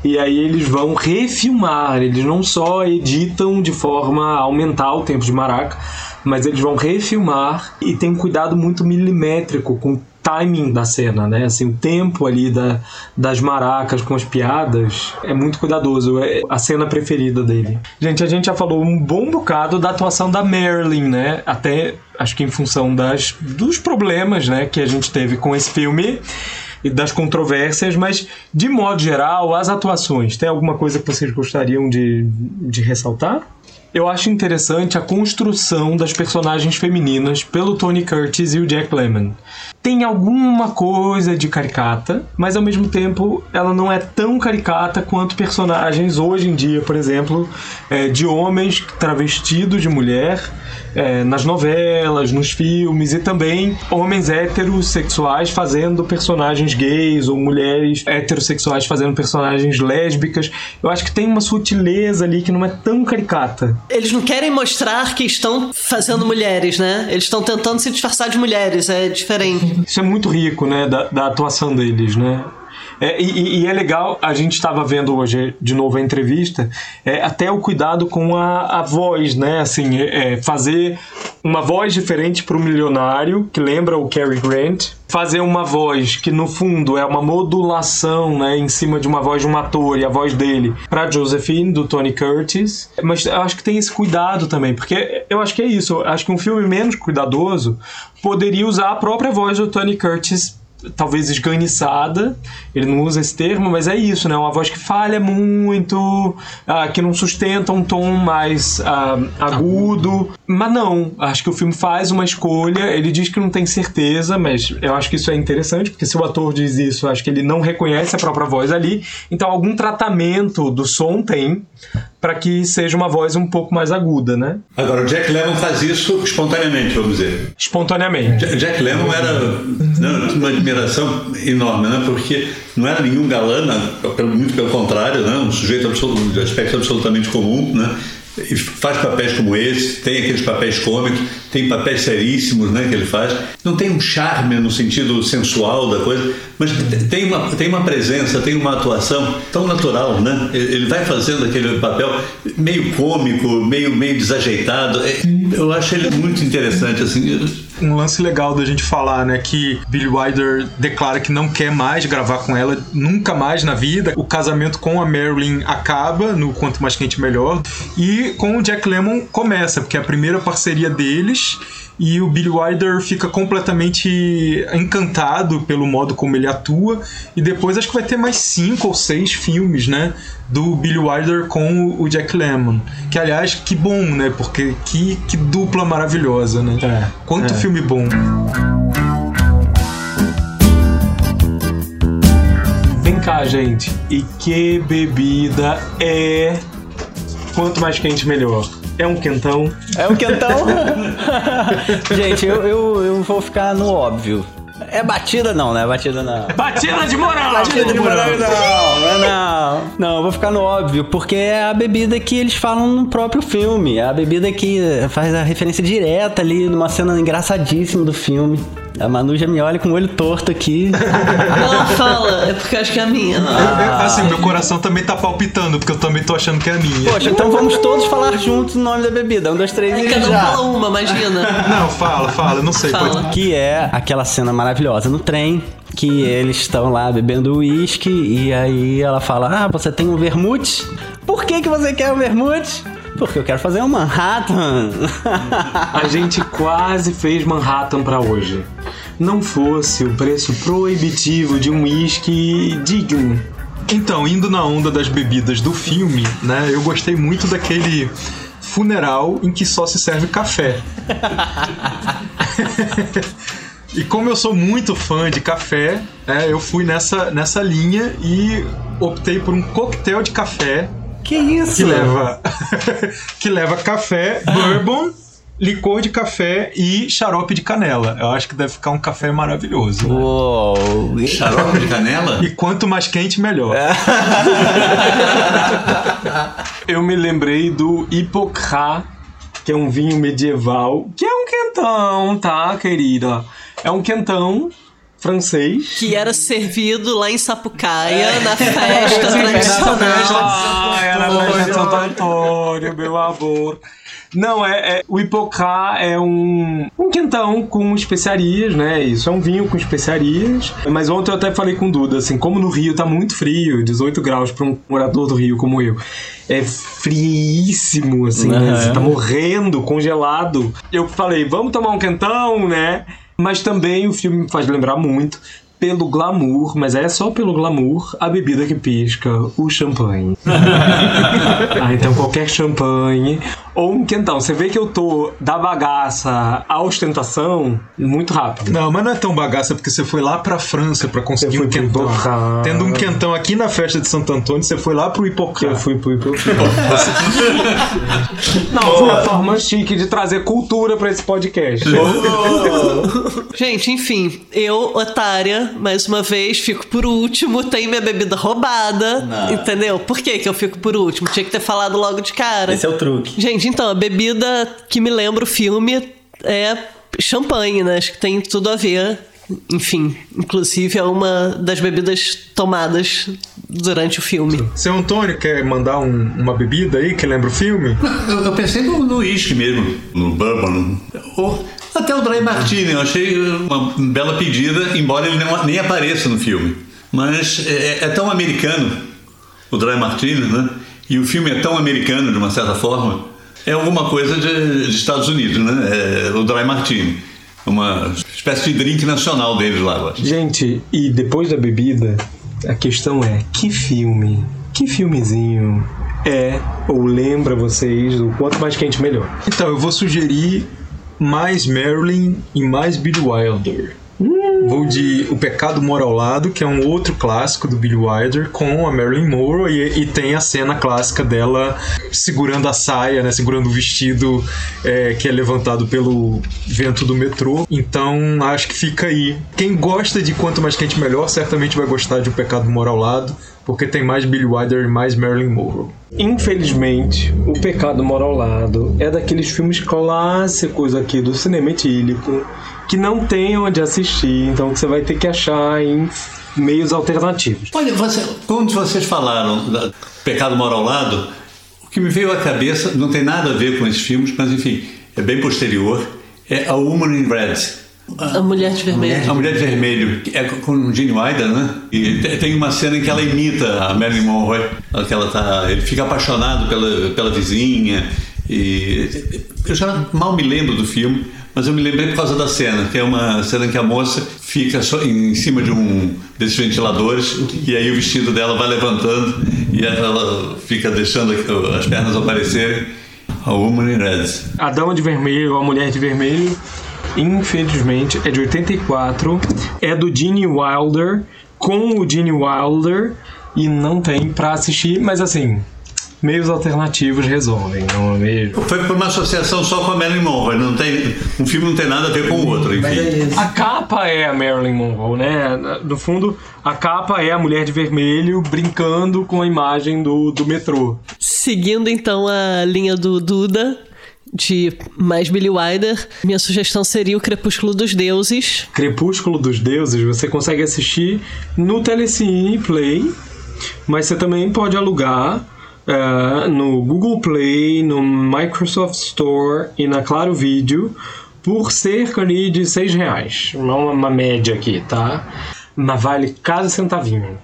E aí eles vão refilmar, eles não só editam de forma a aumentar o tempo de Maraca, mas eles vão refilmar e tem um cuidado muito milimétrico com o timing da cena, né? Assim, o tempo ali da, das maracas com as piadas é muito cuidadoso. É a cena preferida dele. Gente, a gente já falou um bom bocado da atuação da Marilyn, né? Até acho que em função das, dos problemas, né, que a gente teve com esse filme e das controvérsias, mas de modo geral, as atuações, tem alguma coisa que vocês gostariam de, de ressaltar? Eu acho interessante a construção das personagens femininas pelo Tony Curtis e o Jack Lemmon. Tem alguma coisa de caricata, mas ao mesmo tempo ela não é tão caricata quanto personagens hoje em dia, por exemplo, é, de homens travestidos de mulher é, nas novelas, nos filmes e também homens heterossexuais fazendo personagens gays ou mulheres heterossexuais fazendo personagens lésbicas. Eu acho que tem uma sutileza ali que não é tão caricata. Eles não querem mostrar que estão fazendo mulheres, né? Eles estão tentando se disfarçar de mulheres, é diferente. Isso é muito rico, né, da, da atuação deles, né? É, e, e, é legal, a gente estava vendo hoje de novo a entrevista, é, até o cuidado com a, a voz, né? Assim, é, é fazer uma voz diferente para o milionário, que lembra o Cary Grant, fazer uma voz que no fundo é uma modulação, né, em cima de uma voz de um ator e a voz dele para Josephine do Tony Curtis. Mas acho que tem esse cuidado também, porque eu acho que é isso. Acho que um filme menos cuidadoso poderia usar a própria voz do Tony Curtis talvez esganiçada, ele não usa esse termo, mas é isso, né? Uma voz que falha muito, uh, que não sustenta um tom mais uh, agudo. Mas não, acho que o filme faz uma escolha, ele diz que não tem certeza, mas eu acho que isso é interessante, porque se o ator diz isso, acho que ele não reconhece a própria voz ali. Então, algum tratamento do som tem, para que seja uma voz um pouco mais aguda, né? Agora, o Jack Lemmon faz isso espontaneamente, vamos dizer. Espontaneamente. Jack Lemmon era não, uma admiração enorme, né? Porque não era nenhum galã, né? muito pelo contrário, né? Um sujeito absoluto, de aspecto absolutamente comum, né? Faz papéis como esse, tem aqueles papéis cômicos, tem papéis seríssimos né, que ele faz. Não tem um charme no sentido sensual da coisa, mas tem uma, tem uma presença, tem uma atuação tão natural. Né? Ele vai fazendo aquele papel meio cômico, meio, meio desajeitado. É, eu acho ele muito interessante. Assim. Um lance legal da gente falar, né, que Billy Wilder declara que não quer mais gravar com ela, nunca mais na vida. O casamento com a Marilyn acaba no Quanto Mais Quente Melhor. E com o Jack Lemmon começa, porque é a primeira parceria deles e o Billy Wilder fica completamente encantado pelo modo como ele atua e depois acho que vai ter mais cinco ou seis filmes, né, do Billy Wilder com o Jack Lemmon, que aliás que bom, né, porque que, que dupla maravilhosa, né? É, Quanto é. filme bom. Vem cá, gente. E que bebida é Quanto mais quente, melhor. É um quentão. É um quentão? Gente, eu, eu, eu vou ficar no óbvio. É batida não, né? Batida não. Batida de moral! Batida de moral não, não. Não, eu vou ficar no óbvio, porque é a bebida que eles falam no próprio filme. É a bebida que faz a referência direta ali numa cena engraçadíssima do filme. A Manu já me olha com o olho torto aqui. Não, fala, é porque eu acho que é a minha. Ah. Assim, meu coração também tá palpitando, porque eu também tô achando que é a minha. Poxa, então vamos todos falar juntos o nome da bebida. Um, dois, três é, e cada já. um fala uma, imagina. Não, fala, fala, não sei. Fala. Pode... Que é aquela cena maravilhosa no trem, que eles estão lá bebendo uísque e aí ela fala: Ah, você tem um vermute? Por que, que você quer um vermute? Porque eu quero fazer um Manhattan. A gente quase fez Manhattan para hoje. Não fosse o preço proibitivo de um uísque digno. Então, indo na onda das bebidas do filme, né? Eu gostei muito daquele funeral em que só se serve café. e como eu sou muito fã de café, é, eu fui nessa, nessa linha e optei por um coquetel de café que isso? Que leva, que leva café, bourbon, licor de café e xarope de canela. Eu acho que deve ficar um café maravilhoso. Né? Uou. Xarope de canela? E quanto mais quente, melhor. Eu me lembrei do Hipocrá, que é um vinho medieval, que é um quentão, tá, querida? É um quentão francês. Que era servido lá em Sapucaia, na festa tradicional. Ah, era a festa de Santo Antônio, meu amor. Não, é, é o Hipocrá é um, um quentão com especiarias, né? Isso é um vinho com especiarias. Mas ontem eu até falei com o Duda, assim, como no Rio tá muito frio, 18 graus para um morador do Rio como eu, é friíssimo, assim, né? Você tá morrendo, congelado. Eu falei, vamos tomar um quentão, né? Mas também o filme me faz lembrar muito pelo glamour, mas é só pelo glamour, a bebida que pisca, o champanhe. ah, então qualquer champanhe ou um quentão. Você vê que eu tô da bagaça à ostentação muito rápido. Não, mas não é tão bagaça porque você foi lá pra França pra conseguir Eu um quentão. Tendo um quentão aqui na festa de Santo Antônio, você foi lá pro Hipocrá. Eu fui pro Hipocrá. Não, foi a forma chique de trazer cultura pra esse podcast. Gente, enfim, eu, otária, mais uma vez, fico por último, tenho minha bebida roubada, Não. entendeu? Por que que eu fico por último? Tinha que ter falado logo de cara. Esse é o truque. Gente, então, a bebida que me lembra o filme é champanhe, né? Acho que tem tudo a ver. Enfim, inclusive é uma das bebidas tomadas durante o filme. Seu Antônio quer mandar um- uma bebida aí que lembra o filme? Eu, eu pensei no, no uísque mesmo, no bourbon. Ou até o Dry Martini, eu achei uma bela pedida, embora ele não, nem apareça no filme. Mas é, é tão americano, o Dry Martini, né? E o filme é tão americano, de uma certa forma. É alguma coisa de, de Estados Unidos, né? É, o Dry Martini. Uma espécie de drink nacional deles lá, eu acho. Gente, e depois da bebida, a questão é: que filme, que filmezinho é ou lembra vocês do quanto mais quente melhor? Então, eu vou sugerir mais Marilyn e mais Billy Wilder. Vou de O Pecado Mora ao Lado, que é um outro clássico do Billy Wilder, com a Marilyn Monroe, e, e tem a cena clássica dela segurando a saia, né, segurando o vestido é, que é levantado pelo vento do metrô. Então, acho que fica aí. Quem gosta de Quanto Mais Quente Melhor, certamente vai gostar de O Pecado Mora ao Lado, porque tem mais Billy Wilder e mais Marilyn Monroe. Infelizmente, O Pecado Mora ao Lado é daqueles filmes clássicos aqui do cinema etílico que não tem onde assistir, então você vai ter que achar em meios alternativos. Olha, você, quando vocês falaram da Pecado Mora ao Lado, o que me veio à cabeça não tem nada a ver com esses filmes, mas enfim, é bem posterior. É A Woman in Red. A Mulher de Vermelho. A Mulher de Vermelho, que é com o Gene Wilder, né? E te- tem uma cena em que ela imita a Marilyn Monroe, que ela tá, ele fica apaixonado pela, pela vizinha. E eu já mal me lembro do filme, mas eu me lembrei por causa da cena, que é uma cena em que a moça fica só em cima de um desses ventiladores e aí o vestido dela vai levantando e ela fica deixando as pernas aparecerem. A Woman in Red. A Dama de Vermelho, A Mulher de Vermelho, infelizmente, é de 84, é do Gene Wilder, com o Gene Wilder, e não tem pra assistir, mas assim, meios alternativos resolvem, não é mesmo? Foi por uma associação só com a Marilyn Monroe. Não tem, um filme não tem nada a ver com o outro, enfim. A capa é a Marilyn Monroe, né? No fundo, a capa é a mulher de vermelho brincando com a imagem do, do metrô. Seguindo então a linha do Duda, de mais Billy Wilder, minha sugestão seria o Crepúsculo dos Deuses. Crepúsculo dos Deuses você consegue assistir no Telecine Play, mas você também pode alugar eh, no Google Play, no Microsoft Store e na Claro Vídeo por cerca ali de 6 reais. É uma média aqui, tá? Mas vale cada centavinho.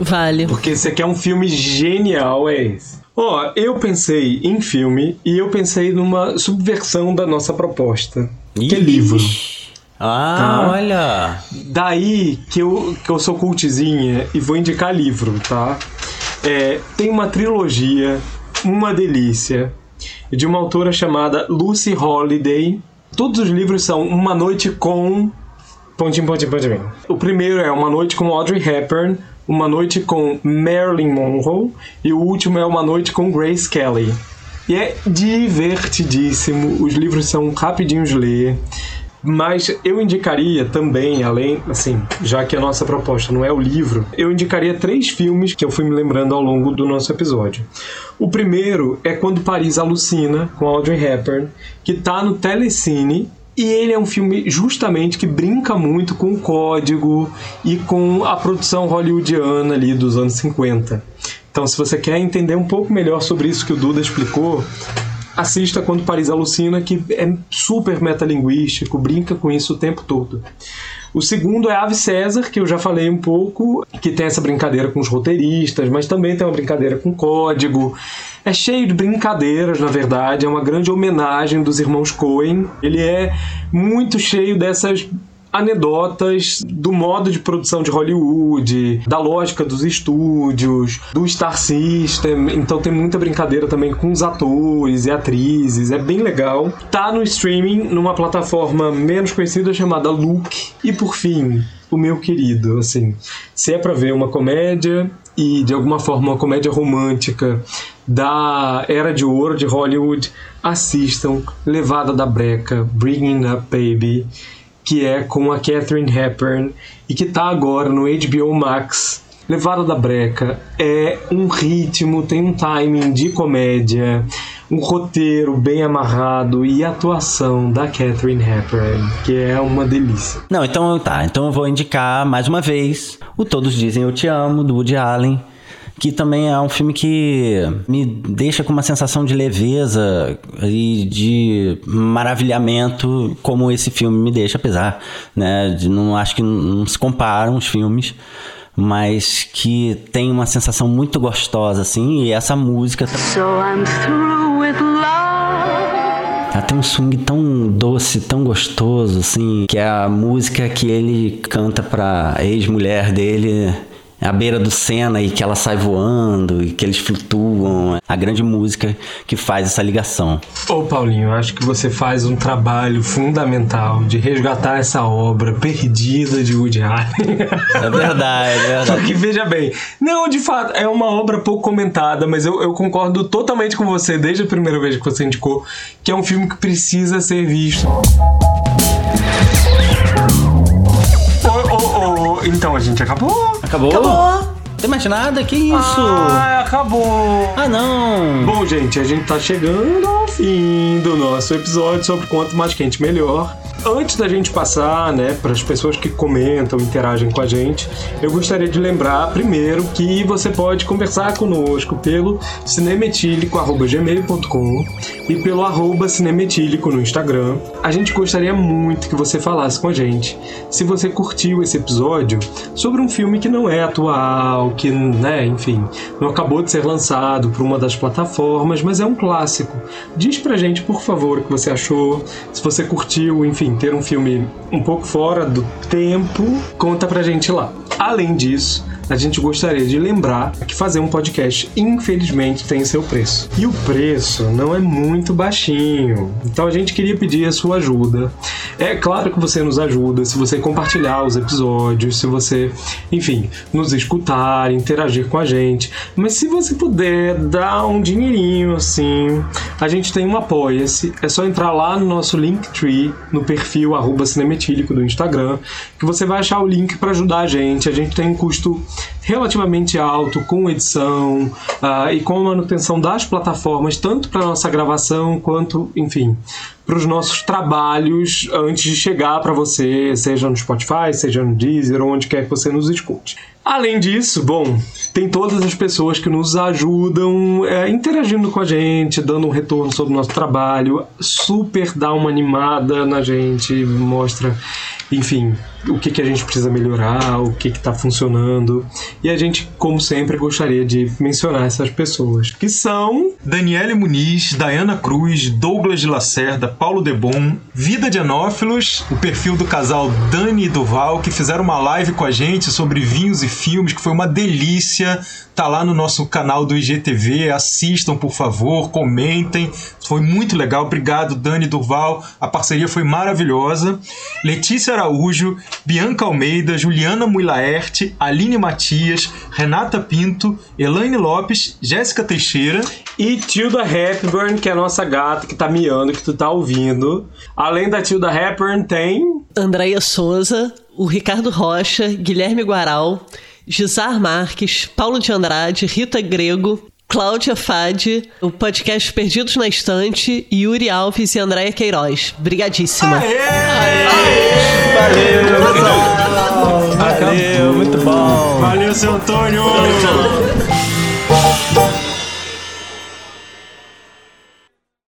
Vale. Porque você quer um filme genial, é esse. Ó, eu pensei em filme e eu pensei numa subversão da nossa proposta, que é livro. Ah, Tá. olha. Daí que eu, que eu sou cultzinha e vou indicar livro, tá? É, tem uma trilogia, uma delícia, de uma autora chamada Lucy Holiday. Todos os livros são Uma Noite com. Pontinho, pontinho, pontinho. O primeiro é Uma Noite com Audrey Hepburn, Uma Noite com Marilyn Monroe e o último é Uma Noite com Grace Kelly. E é divertidíssimo, os livros são rapidinhos de ler. Mas eu indicaria também, além, assim, já que a nossa proposta não é o livro, eu indicaria três filmes que eu fui me lembrando ao longo do nosso episódio. O primeiro é Quando Paris Alucina, com Audrey Hepburn, que tá no Telecine E ele é um filme justamente que brinca muito com o código e com a produção hollywoodiana ali dos anos 50. Então, se você quer entender um pouco melhor sobre isso que o Duda explicou, assista Quando Paris Alucina, que é super metalinguístico, brinca com isso o tempo todo. O segundo é Ave César, que eu já falei um pouco, que tem essa brincadeira com os roteiristas, mas também tem uma brincadeira com código. É cheio de brincadeiras, na verdade, é uma grande homenagem dos irmãos Coen. Ele é muito cheio dessas anedotas do modo de produção de Hollywood, da lógica dos estúdios, do Star System. Então tem muita brincadeira também com os atores e atrizes, é bem legal. Tá no streaming numa plataforma menos conhecida chamada Look. E por fim, o meu querido, assim, se é para ver uma comédia e de alguma forma uma comédia romântica da era de ouro de Hollywood, assistam Levada da Breca, Bringing Up Baby que é com a Catherine Hepburn e que está agora no HBO Max. Levada da Breca é um ritmo, tem um timing de comédia, um roteiro bem amarrado e atuação da Catherine Hepburn, que é uma delícia. Não, então tá, então eu vou indicar mais uma vez o Todos Dizem Eu Te Amo, do Woody Allen que também é um filme que me deixa com uma sensação de leveza e de maravilhamento, como esse filme me deixa, apesar, né, de não acho que não se comparam os filmes, mas que tem uma sensação muito gostosa assim, e essa música So I'm through with love. ela tem um swing tão doce, tão gostoso, assim, que é a música que ele canta pra ex-mulher dele à beira do Sena e que ela sai voando e que eles flutuam. A grande música que faz essa ligação. Ô Paulinho, acho que você faz um trabalho fundamental de resgatar essa obra perdida de Woody Allen. É verdade, é verdade. Porque veja bem, não, de fato, é uma obra pouco comentada, mas eu, eu concordo totalmente com você desde a primeira vez que você indicou que é um filme que precisa ser visto. Ô, então a gente acabou? Acabou? Acabou. Tem mais nada? Que isso? Ah, acabou. Ah, não. Bom, gente, a gente tá chegando ao fim do nosso episódio sobre quanto mais quente melhor. Antes da gente passar, né, para as pessoas que comentam, interagem com a gente, eu gostaria de lembrar primeiro que você pode conversar conosco pelo cinemetílico@gmail.com e pelo arroba cinemetílico no Instagram. A gente gostaria muito que você falasse com a gente se você curtiu esse episódio sobre um filme que não é atual, que, né, enfim, não acabou de ser lançado por uma das plataformas, mas é um clássico. Diz pra gente, por favor, o que você achou, se você curtiu, enfim, ter um filme um pouco fora do tempo, conta pra gente lá. Além disso, a gente gostaria de lembrar que fazer um podcast, infelizmente, tem seu preço. E o preço não é muito baixinho. Então a gente queria pedir a sua ajuda. É claro que você nos ajuda se você compartilhar os episódios, se você, enfim, nos escutar, interagir com a gente. Mas se você puder dar um dinheirinho assim, a gente tem um apoia-se. É só entrar lá no nosso Linktree, no perfil arroba cinemetílico do Instagram, que você vai achar o link para ajudar a gente. A gente tem um custo relativamente alto com edição ah, e com a manutenção das plataformas, tanto para nossa gravação quanto, enfim, para os nossos trabalhos antes de chegar para você, seja no Spotify, seja no Deezer, onde quer que você nos escute. Além disso, bom, tem todas as pessoas que nos ajudam é, interagindo com a gente, dando um retorno sobre o nosso trabalho, super dá uma animada na gente, mostra, enfim, o que, que a gente precisa melhorar, o que está funcionando. E a gente, como sempre, gostaria de mencionar essas pessoas, que são Daniele Muniz, Dayana Cruz, Douglas de Lacerda, Paulo Debon, Vida de Anófilos, o perfil do casal Dani e Duval, que fizeram uma live com a gente sobre vinhos e filmes, que foi uma delícia. Tá lá no nosso canal do IGTV, assistam por favor, comentem. Foi muito legal. Obrigado, Dani Duval. A parceria foi maravilhosa. Letícia Araújo, Bianca Almeida, Juliana Muilaerte, Aline Matias, Renata Pinto, Elaine Lopes, Jéssica Teixeira. E Tilda Hepburn, que é a nossa gata que tá miando, que tu tá ouvindo. Além da Tilda Hepburn, tem. Andréia Souza, o Ricardo Rocha, Guilherme Guaral, Gisar Marques, Paulo de Andrade, Rita Grego, Cláudia Fade, o podcast Perdidos na Estante, Yuri Alves e Andréia Queiroz. Brigadíssima. Valeu, pessoal. Valeu, muito bom. Valeu, seu Antônio!